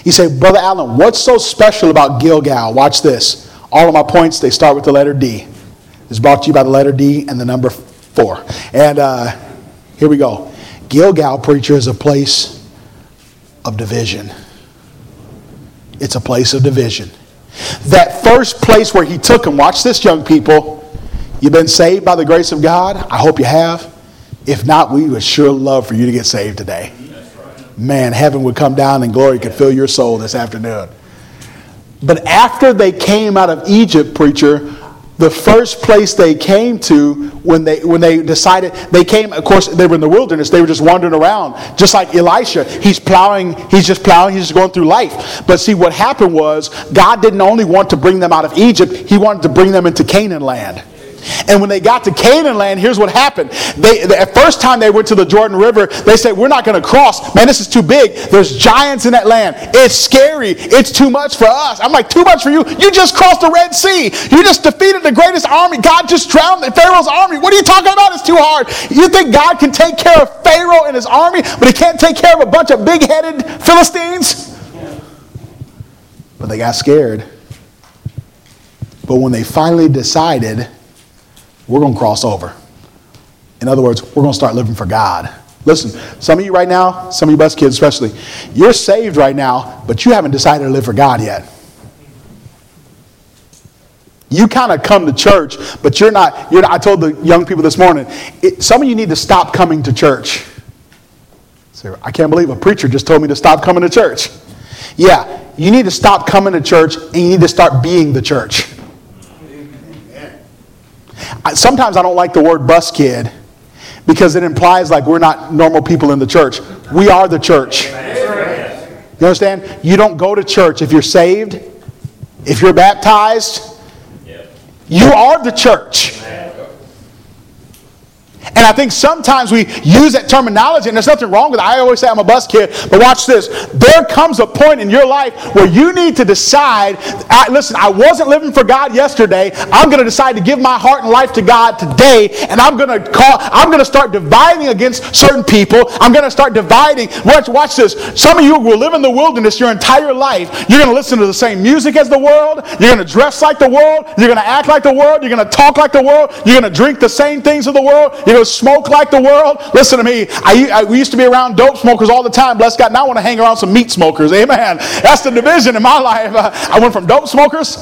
You say, Brother Allen, what's so special about Gilgal? Watch this. All of my points, they start with the letter D. It's brought to you by the letter D and the number four. And uh, here we go. Gilgal, preacher, is a place of division. It's a place of division. That first place where he took them, watch this, young people. You've been saved by the grace of God. I hope you have. If not, we would sure love for you to get saved today. Man, heaven would come down and glory could fill your soul this afternoon. But after they came out of Egypt, preacher, the first place they came to when they when they decided they came of course they were in the wilderness. They were just wandering around just like elisha. He's plowing he's just plowing he's just going through life. But see what happened was god didn't only want to bring them out of egypt he wanted to bring them into canaan land and when they got to Canaan land, here's what happened. They, the first time they went to the Jordan River, they said, We're not going to cross. Man, this is too big. There's giants in that land. It's scary. It's too much for us. I'm like, Too much for you? You just crossed the Red Sea. You just defeated the greatest army. God just drowned Pharaoh's army. What are you talking about? It's too hard. You think God can take care of Pharaoh and his army, but he can't take care of a bunch of big headed Philistines? But they got scared. But when they finally decided, we're going to cross over. In other words, we're going to start living for God. Listen, some of you right now, some of you best kids especially, you're saved right now, but you haven't decided to live for God yet. You kind of come to church, but you're not, you're not. I told the young people this morning, it, some of you need to stop coming to church. So I can't believe a preacher just told me to stop coming to church. Yeah, you need to stop coming to church and you need to start being the church. Sometimes I don't like the word bus kid because it implies like we're not normal people in the church. We are the church. You understand? You don't go to church if you're saved, if you're baptized. You are the church. And I think sometimes we use that terminology, and there's nothing wrong with it. I always say I'm a bus kid, but watch this. There comes a point in your life where you need to decide listen, I wasn't living for God yesterday. I'm going to decide to give my heart and life to God today, and I'm going to call, I'm going to start dividing against certain people. I'm going to start dividing. Watch, watch this. Some of you will live in the wilderness your entire life. You're going to listen to the same music as the world. You're going to dress like the world. You're going to act like the world. You're going to talk like the world. You're going to drink the same things of the world. You're to smoke like the world. Listen to me. I, I, we used to be around dope smokers all the time. Bless God. Now I want to hang around some meat smokers. Amen. That's the division in my life. Uh, I went from dope smokers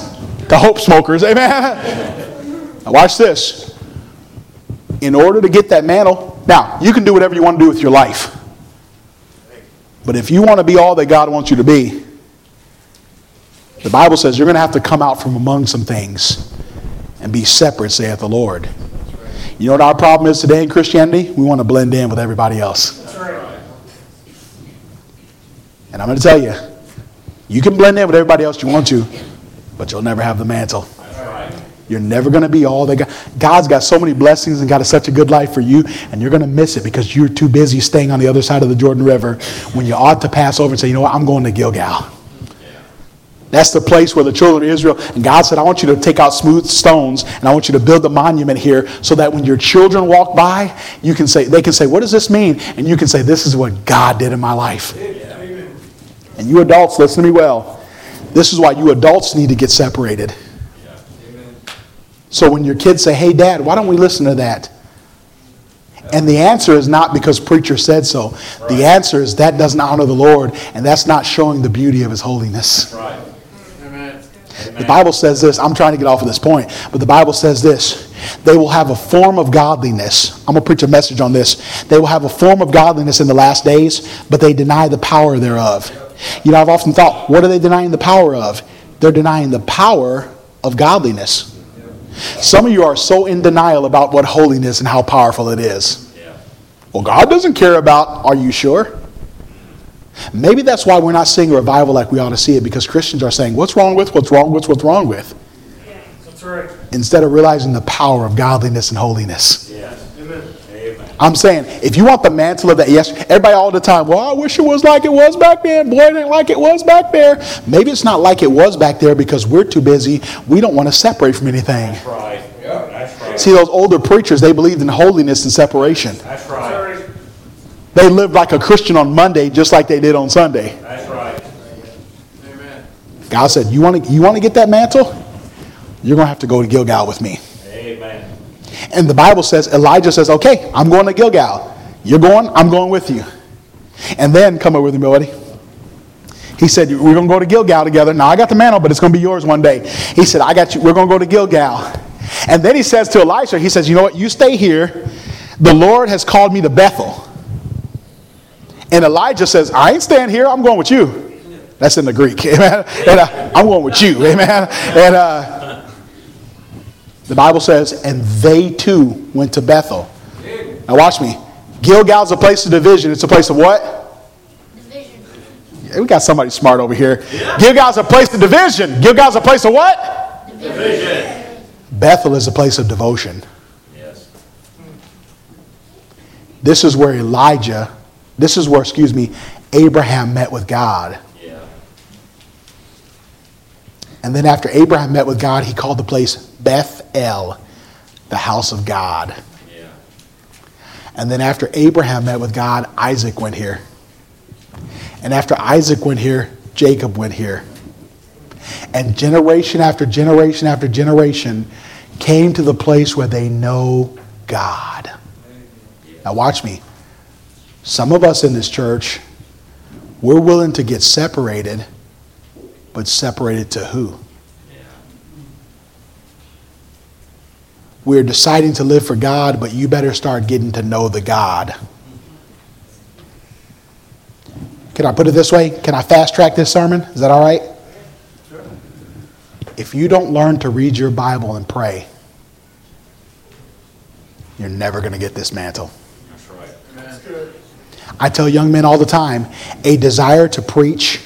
to hope smokers. Amen. Now watch this. In order to get that mantle, now you can do whatever you want to do with your life. But if you want to be all that God wants you to be, the Bible says you're going to have to come out from among some things and be separate, saith the Lord. You know what our problem is today in Christianity? We want to blend in with everybody else. And I'm going to tell you, you can blend in with everybody else you want to, but you'll never have the mantle. You're never going to be all that God. God's got so many blessings and got a, such a good life for you, and you're going to miss it because you're too busy staying on the other side of the Jordan River when you ought to pass over and say, you know what, I'm going to Gilgal. That's the place where the children of Israel, and God said, I want you to take out smooth stones and I want you to build a monument here so that when your children walk by, you can say, they can say, What does this mean? And you can say, This is what God did in my life. And you adults, listen to me well. This is why you adults need to get separated. So when your kids say, Hey, dad, why don't we listen to that? And the answer is not because preacher said so. The answer is that doesn't honor the Lord, and that's not showing the beauty of his holiness. Right. The Bible says this. I'm trying to get off of this point, but the Bible says this. They will have a form of godliness. I'm going to preach a message on this. They will have a form of godliness in the last days, but they deny the power thereof. You know, I've often thought, what are they denying the power of? They're denying the power of godliness. Some of you are so in denial about what holiness and how powerful it is. Well, God doesn't care about, are you sure? Maybe that's why we're not seeing a revival like we ought to see it because Christians are saying, what's wrong with, what's wrong with, what's wrong with? That's right. Instead of realizing the power of godliness and holiness. Yes. Amen. Amen. I'm saying, if you want the mantle of that, yes, everybody all the time, well, I wish it was like it was back then. Boy, it ain't like it was back there. Maybe it's not like it was back there because we're too busy. We don't want to separate from anything. That's right. That's right. See, those older preachers, they believed in holiness and separation. That's right. They lived like a Christian on Monday just like they did on Sunday. That's right. Amen. God said, You want to you want to get that mantle? You're going to have to go to Gilgal with me. Amen. And the Bible says, Elijah says, Okay, I'm going to Gilgal. You're going, I'm going with you. And then, come over with me, buddy. He said, We're going to go to Gilgal together. Now, I got the mantle, but it's going to be yours one day. He said, I got you. We're going to go to Gilgal. And then he says to Elisha, He says, You know what? You stay here. The Lord has called me to Bethel. And Elijah says, I ain't staying here, I'm going with you. That's in the Greek. Amen. And, uh, I'm going with you. Amen. And uh, the Bible says, and they too went to Bethel. Now watch me. Gilgal's a place of division. It's a place of what? Division. Yeah, we got somebody smart over here. Gilgal's a place of division. Gilgal's a place of what? Division. Bethel is a place of devotion. Yes. This is where Elijah, this is where, excuse me, Abraham met with God. Yeah. And then after Abraham met with God, he called the place Beth El, the house of God. Yeah. And then after Abraham met with God, Isaac went here. And after Isaac went here, Jacob went here. And generation after generation after generation came to the place where they know God. Now, watch me. Some of us in this church, we're willing to get separated, but separated to who? We're deciding to live for God, but you better start getting to know the God. Can I put it this way? Can I fast track this sermon? Is that all right? If you don't learn to read your Bible and pray, you're never going to get this mantle. That's right. That's good. I tell young men all the time a desire to preach.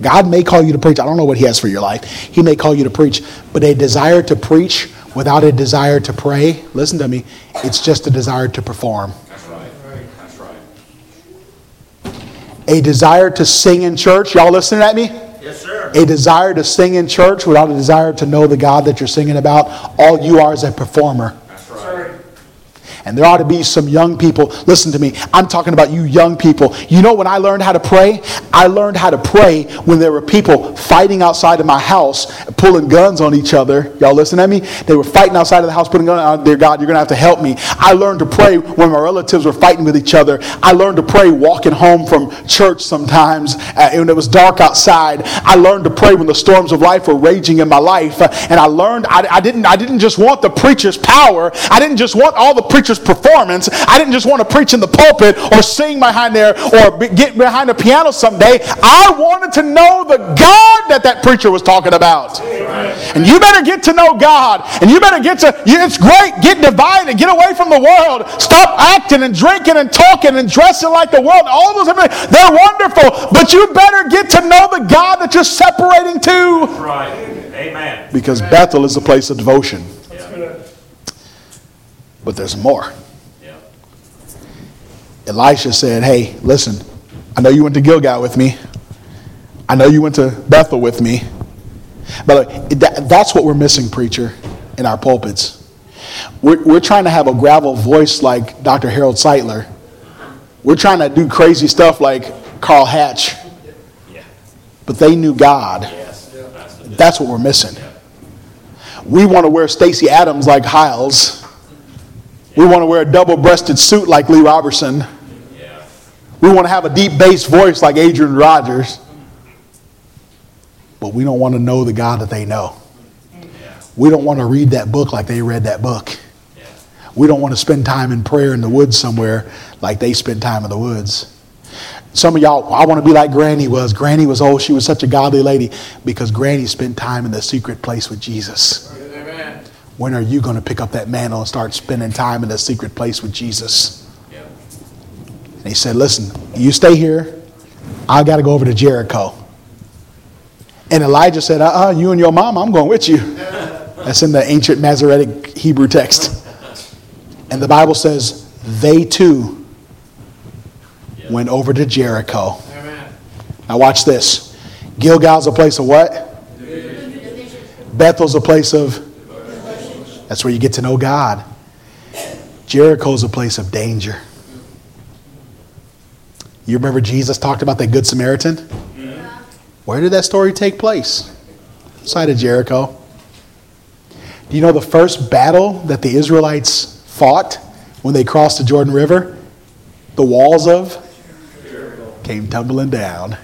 God may call you to preach. I don't know what He has for your life. He may call you to preach, but a desire to preach without a desire to pray, listen to me, it's just a desire to perform. That's right. That's right. A desire to sing in church. Y'all listening at me? Yes, sir. A desire to sing in church without a desire to know the God that you're singing about. All you are is a performer. That's That's right. right. And there ought to be some young people. Listen to me. I'm talking about you young people. You know when I learned how to pray? I learned how to pray when there were people fighting outside of my house, pulling guns on each other. Y'all listen at me? They were fighting outside of the house, putting guns on. Dear God, you're going to have to help me. I learned to pray when my relatives were fighting with each other. I learned to pray walking home from church sometimes uh, when it was dark outside. I learned to pray when the storms of life were raging in my life. And I learned I, I didn't I didn't just want the preacher's power. I didn't just want all the preacher's performance. I didn't just want to preach in the pulpit or sing behind there or be, get behind a piano someday. I wanted to know the God that that preacher was talking about. And you better get to know God. And you better get to, you- it's great, get divided, get away from the world. Stop acting and drinking and talking and dressing like the world. All those, things, they're wonderful. But you better get to know the God that you're separating to. Right. Amen. Because Bethel is a place of devotion. But there's more. Yeah. Elisha said, Hey, listen, I know you went to Gilgal with me. I know you went to Bethel with me. But uh, that, that's what we're missing, preacher, in our pulpits. We're, we're trying to have a gravel voice like Dr. Harold Sightler. We're trying to do crazy stuff like Carl Hatch. Yeah. But they knew God. Yes. That's That's what we're missing. We want to wear Stacy Adams like Hyles. We want to wear a double breasted suit like Lee Roberson. We want to have a deep bass voice like Adrian Rogers. But we don't want to know the God that they know. We don't want to read that book like they read that book. We don't want to spend time in prayer in the woods somewhere like they spend time in the woods. Some of y'all, I want to be like Granny was. Granny was, old. she was such a godly lady because Granny spent time in the secret place with Jesus. When are you going to pick up that mantle and start spending time in the secret place with Jesus? Yeah. And he said, Listen, you stay here. I got to go over to Jericho. And Elijah said, Uh uh you and your mom, I'm going with you. That's in the ancient Masoretic Hebrew text. And the Bible says, They too went over to Jericho. Amen. Now, watch this. Gilgal's a place of what? Bethel's a place of. That's where you get to know God. Jericho's a place of danger. You remember Jesus talked about that Good Samaritan? Where did that story take place? Side of Jericho. Do you know the first battle that the Israelites fought when they crossed the Jordan River? The walls of Jericho. came tumbling down.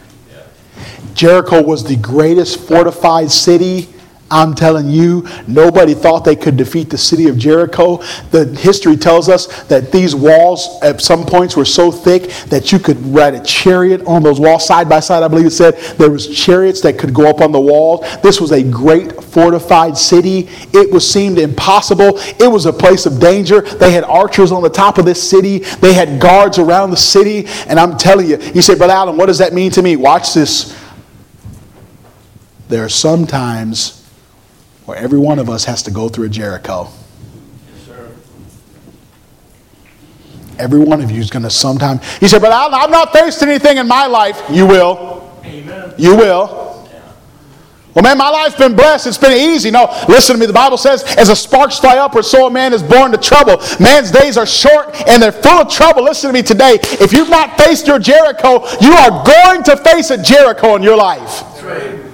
Jericho was the greatest fortified city I'm telling you, nobody thought they could defeat the city of Jericho. The history tells us that these walls at some points were so thick that you could ride a chariot on those walls side by side. I believe it said there was chariots that could go up on the walls. This was a great fortified city. It was seemed impossible. It was a place of danger. They had archers on the top of this city. They had guards around the city. And I'm telling you, you say, Brother Allen, what does that mean to me? Watch this. There are sometimes where every one of us has to go through a Jericho. Yes, sir. Every one of you is going to sometime. He said, but I've not faced anything in my life. You will. Amen. You will. Well, man, my life's been blessed. It's been easy. No, listen to me. The Bible says, as a sparks fly upward, so a man is born to trouble. Man's days are short and they're full of trouble. Listen to me today. If you've not faced your Jericho, you are going to face a Jericho in your life. That's right.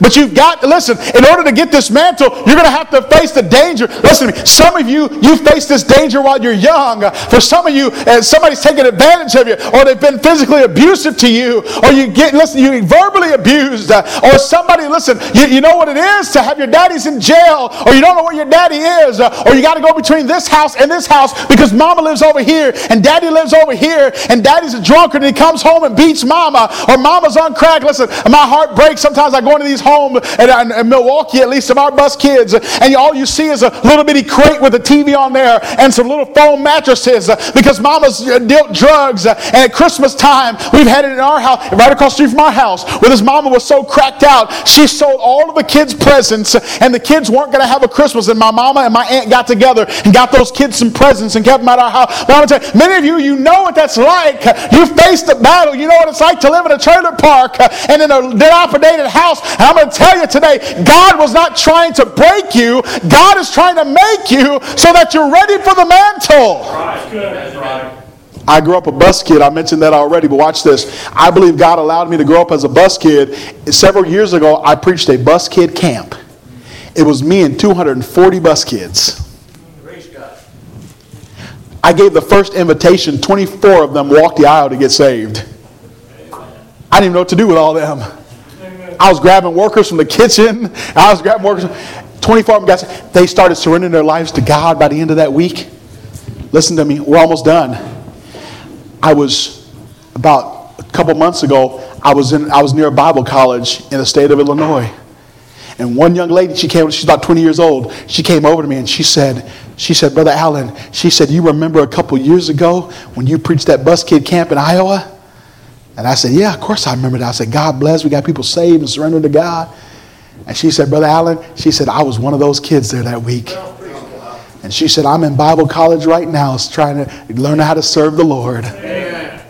But you've got to listen, in order to get this mantle, you're going to have to face the danger. Listen to me. Some of you, you face this danger while you're young. For some of you, uh, somebody's taken advantage of you, or they've been physically abusive to you, or you get, listen, you verbally abused, uh, or somebody, listen, you, you know what it is to have your daddy's in jail, or you don't know where your daddy is, uh, or you got to go between this house and this house because mama lives over here, and daddy lives over here, and daddy's a drunkard and he comes home and beats mama, or mama's on crack. Listen, my heart breaks. Sometimes I go into these home in, in Milwaukee, at least of our bus kids, and all you see is a little bitty crate with a TV on there and some little foam mattresses because mama's dealt drugs. And at Christmas time, we've had it in our house, right across the street from our house, where this mama was so cracked out, she sold all of the kids' presents, and the kids weren't going to have a Christmas. And my mama and my aunt got together and got those kids some presents and kept them at our house. Well, I'm tell you, many of you, you know what that's like. You faced the battle. You know what it's like to live in a trailer park and in a dilapidated house. I'm going to tell you today, God was not trying to break you. God is trying to make you so that you're ready for the mantle. I grew up a bus kid. I mentioned that already, but watch this. I believe God allowed me to grow up as a bus kid. Several years ago, I preached a bus kid camp. It was me and 240 bus kids. I gave the first invitation. 24 of them walked the aisle to get saved. I didn't even know what to do with all of them. I was grabbing workers from the kitchen. I was grabbing workers. 24 of them saved. They started surrendering their lives to God by the end of that week. Listen to me, we're almost done. I was about a couple months ago, I was in I was near a Bible college in the state of Illinois. And one young lady, she came, she's about 20 years old. She came over to me and she said, she said, Brother Allen, she said, you remember a couple years ago when you preached that bus kid camp in Iowa? And I said, Yeah, of course I remember that. I said, God bless. We got people saved and surrendered to God. And she said, Brother Allen, she said, I was one of those kids there that week. And she said, I'm in Bible college right now, trying to learn how to serve the Lord. Amen.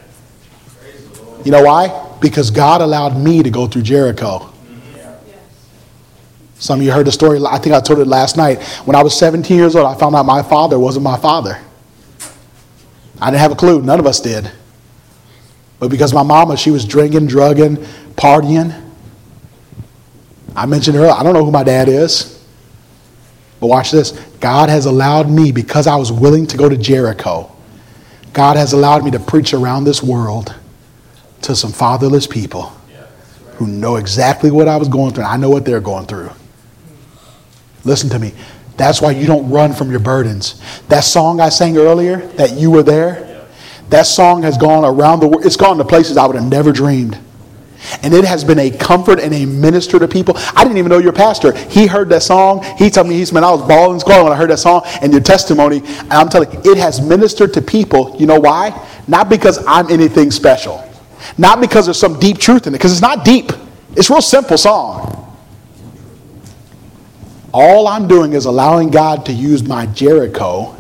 You know why? Because God allowed me to go through Jericho. Some of you heard the story, I think I told it last night. When I was 17 years old, I found out my father wasn't my father. I didn't have a clue. None of us did. But because my mama, she was drinking, drugging, partying. I mentioned earlier, I don't know who my dad is. But watch this. God has allowed me, because I was willing to go to Jericho, God has allowed me to preach around this world to some fatherless people who know exactly what I was going through. and I know what they're going through. Listen to me. That's why you don't run from your burdens. That song I sang earlier, that you were there, that song has gone around the world. It's gone to places I would have never dreamed. And it has been a comfort and a minister to people. I didn't even know your pastor. He heard that song. He told me, he's man, I was bawling squalling when I heard that song and your testimony. And I'm telling you, it has ministered to people. You know why? Not because I'm anything special. Not because there's some deep truth in it, because it's not deep. It's a real simple song. All I'm doing is allowing God to use my Jericho.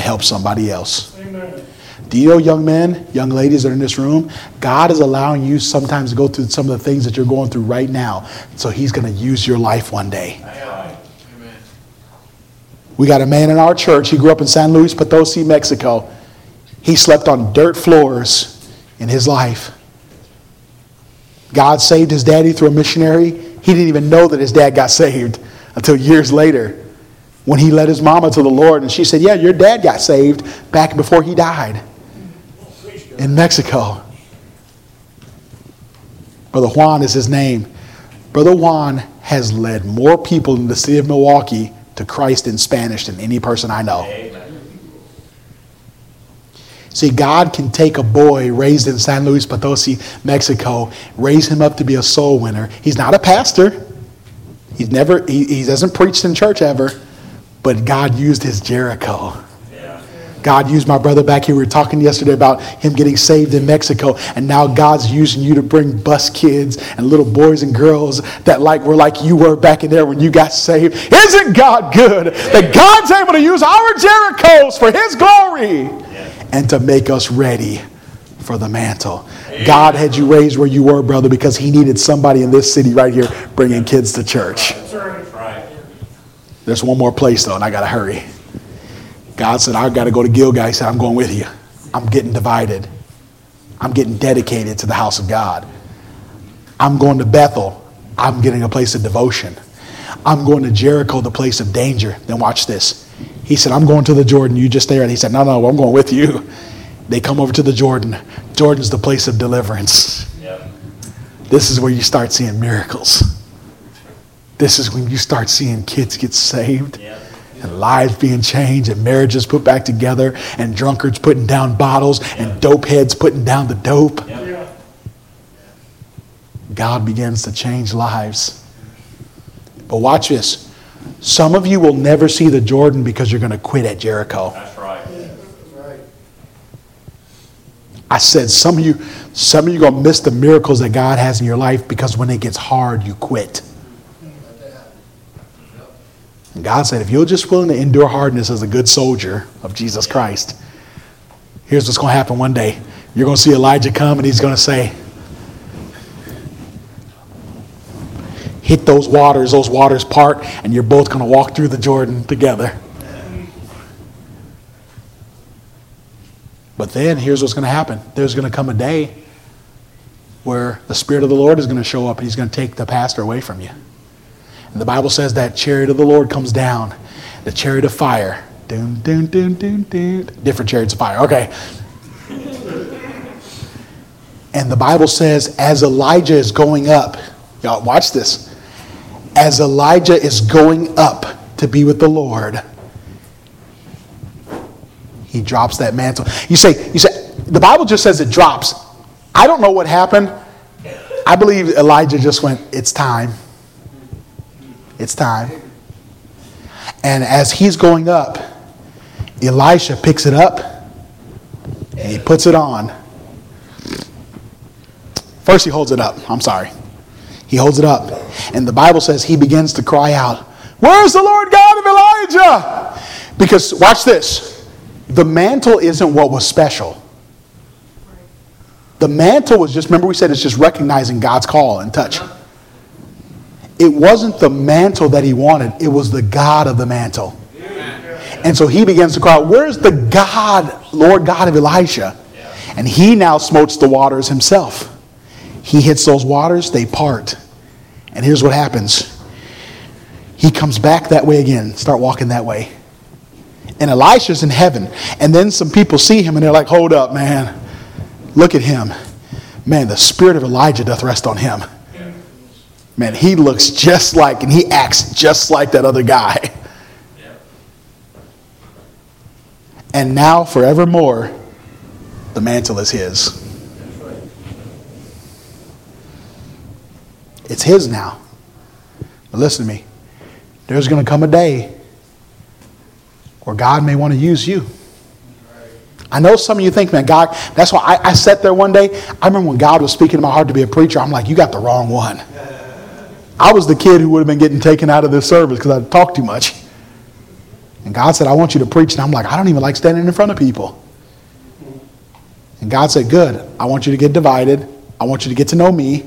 To help somebody else. Amen. Do you know, young men, young ladies that are in this room, God is allowing you sometimes to go through some of the things that you're going through right now. So He's going to use your life one day. Amen. We got a man in our church. He grew up in San Luis Potosi, Mexico. He slept on dirt floors in his life. God saved his daddy through a missionary. He didn't even know that his dad got saved until years later when he led his mama to the Lord. And she said, Yeah, your dad got saved back before he died in Mexico. Brother Juan is his name. Brother Juan has led more people in the city of Milwaukee to Christ in Spanish than any person I know. Amen. See, God can take a boy raised in San Luis Potosi, Mexico, raise him up to be a soul winner. He's not a pastor. He's never he, he doesn't preach in church ever, but God used his Jericho. God used my brother back here. We were talking yesterday about him getting saved in Mexico, and now God's using you to bring bus kids and little boys and girls that like were like you were back in there when you got saved. Isn't God good that God's able to use our Jerichos for His glory and to make us ready for the mantle? God had you raised where you were, brother, because He needed somebody in this city right here bringing kids to church. That's right. That's right. There's one more place though, and I got to hurry. God said, I've got to go to Gilgal. He said, I'm going with you. I'm getting divided. I'm getting dedicated to the house of God. I'm going to Bethel. I'm getting a place of devotion. I'm going to Jericho, the place of danger. Then watch this. He said, I'm going to the Jordan. You just there. And he said, No, no, I'm going with you. They come over to the Jordan. Jordan's the place of deliverance. Yep. This is where you start seeing miracles. This is when you start seeing kids get saved Yep. and lives being changed and marriages put back together and drunkards putting down bottles and dope heads putting down the dope. Yeah. God begins to change lives. But watch this. Some of you will never see the Jordan because you're going to quit at Jericho. That's right. Right. I said some of you some of you going to miss the miracles that God has in your life because when it gets hard you quit. And God said if you're just willing to endure hardness as a good soldier of Jesus Christ, here's what's going to happen one day. You're going to see Elijah come and he's going to say hit those waters, those waters part, and you're both going to walk through the Jordan together. But then here's what's going to happen there's going to come a day where the Spirit of the Lord is going to show up and he's going to take the pastor away from you. And the Bible says that chariot of the Lord comes down, the chariot of fire. Doon, doon, doon, doon, doon. Different chariots of fire. Okay. And the Bible says, as Elijah is going up, y'all watch this. As Elijah is going up to be with the Lord, he drops that mantle. You say, you say, the Bible just says it drops. I don't know what happened. I believe Elijah just went, it's time. It's time. And as he's going up, Elisha picks it up and he puts it on. First, he holds it up. I'm sorry. He holds it up. And the Bible says he begins to cry out, Where's the Lord God of Elijah? Because, watch this the mantle isn't what was special. The mantle was just, remember we said it's just recognizing God's call and touch. It wasn't the mantle that he wanted, it was the God of the mantle. And so he begins to cry, out, Where's the God, Lord God of Elijah? And he now smotes the waters himself. He hits those waters, they part. And here's what happens he comes back that way again, start walking that way. And Elisha's in heaven. And then some people see him and they're like, Hold up, man. Look at him. Man, the spirit of Elijah doth rest on him. Man, he looks just like and he acts just like that other guy. And now, forevermore, the mantle is his. It's his now. But listen to me. There's going to come a day where God may want to use you. I know some of you think, man, God, that's why I, I sat there one day. I remember when God was speaking to my heart to be a preacher, I'm like, you got the wrong one. I was the kid who would have been getting taken out of this service because I talked too much. And God said, I want you to preach. And I'm like, I don't even like standing in front of people. And God said, Good. I want you to get divided. I want you to get to know me.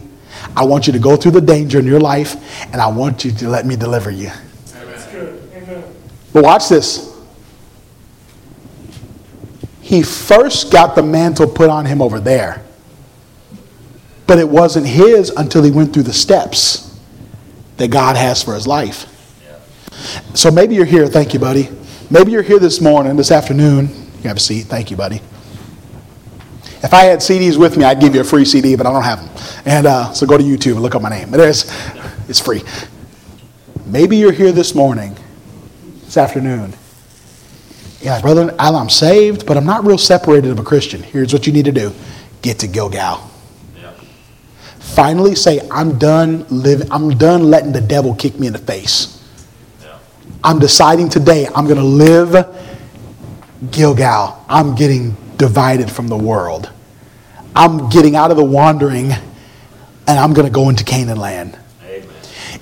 I want you to go through the danger in your life. And I want you to let me deliver you. Amen. But watch this. He first got the mantle put on him over there. But it wasn't his until he went through the steps that God has for his life. So maybe you're here. Thank you, buddy. Maybe you're here this morning, this afternoon. You have a seat. Thank you, buddy. If I had CDs with me, I'd give you a free CD, but I don't have them. And uh, so go to YouTube and look up my name. It is, It's free. Maybe you're here this morning, this afternoon. Yeah, brother I'm saved, but I'm not real separated of a Christian. Here's what you need to do get to Gilgal. Finally say, I'm done living, I'm done letting the devil kick me in the face. Yeah. I'm deciding today I'm going to live Gilgal. I'm getting divided from the world. I'm getting out of the wandering and I'm going to go into Canaan land. Amen.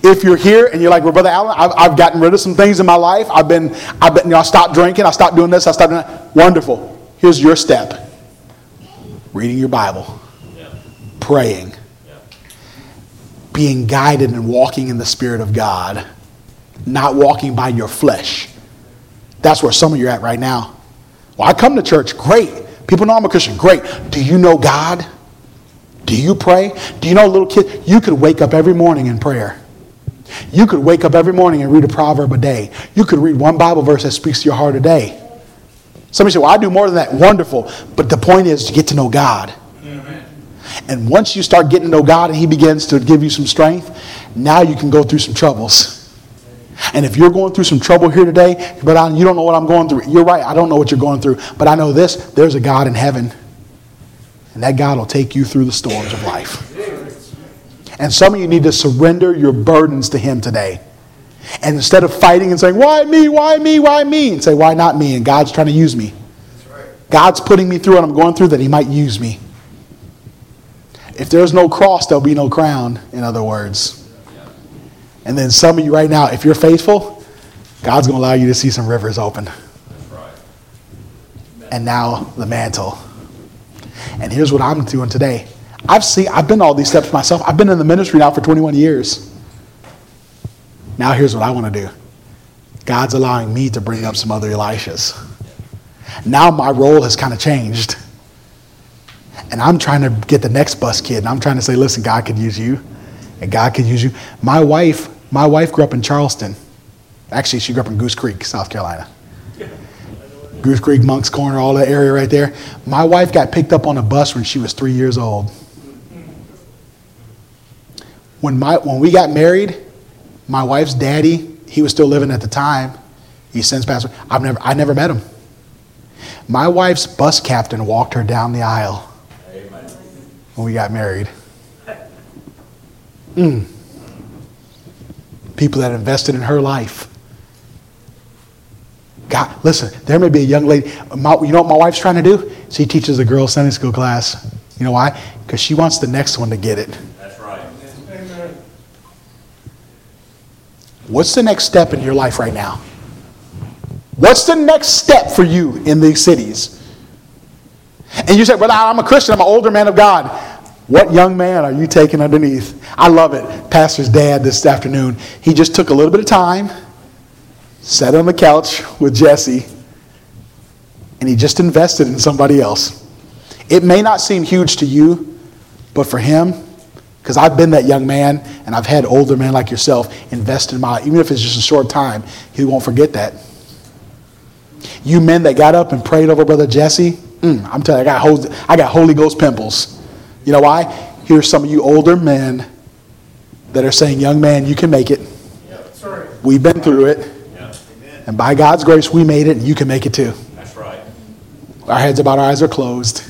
If you're here and you're like, well, Brother Allen, I've, I've gotten rid of some things in my life. I've been, I've been, you know, I stopped drinking. I stopped doing this. I stopped doing that. Wonderful. Here's your step reading your Bible, Yeah. praying. Being guided and walking in the Spirit of God, not walking by your flesh. That's where some of you are at right now. Well, I come to church, great. People know I'm a Christian, great. Do you know God? Do you pray? Do you know little kid? You could wake up every morning in prayer. You could wake up every morning and read a proverb a day. You could read one Bible verse that speaks to your heart a day. Somebody say, Well, I do more than that. Wonderful. But the point is to get to know God. And once you start getting to know God and He begins to give you some strength, now you can go through some troubles. And if you're going through some trouble here today, but I, you don't know what I'm going through, you're right. I don't know what you're going through. But I know this there's a God in heaven. And that God will take you through the storms of life. And some of you need to surrender your burdens to Him today. And instead of fighting and saying, Why me? Why me? Why me? And say, Why not me? And God's trying to use me. God's putting me through what I'm going through that He might use me. If there's no cross, there'll be no crown, in other words. And then some of you right now, if you're faithful, God's going to allow you to see some rivers open. And now the mantle. And here's what I'm doing today. I've seen I've been all these steps myself. I've been in the ministry now for 21 years. Now here's what I want to do. God's allowing me to bring up some other Elishas. Now my role has kind of changed. And I'm trying to get the next bus kid. And I'm trying to say, listen, God could use you. And God could use you. My wife, my wife grew up in Charleston. Actually, she grew up in Goose Creek, South Carolina. Goose Creek, Moncks Corner, all that area right there. My wife got picked up on a bus when she was three years old. When, my, when we got married, my wife's daddy, he was still living at the time. He since passed. I've never, I never met him. My wife's bus captain walked her down the aisle. When we got married. Mm. People that invested in her life. God, listen, there may be a young lady. My, you know what my wife's trying to do? She teaches a girls' Sunday school class. You know why? Because she wants the next one to get it. That's right. Amen. What's the next step in your life right now? What's the next step for you in these cities? And you say, Well, I'm a Christian, I'm an older man of God. What young man are you taking underneath? I love it. Pastor's dad this afternoon, he just took a little bit of time, sat on the couch with Jesse, and he just invested in somebody else. It may not seem huge to you, but for him, because I've been that young man and I've had older men like yourself invest in my, even if it's just a short time, he won't forget that. You men that got up and prayed over Brother Jesse, mm, I'm telling you, I got, Holy, I got Holy Ghost pimples. You know why? Here's some of you older men that are saying, Young man, you can make it. Right. We've been through it. Yeah. And by God's grace, we made it, and you can make it too. That's right. Our heads about our eyes are closed.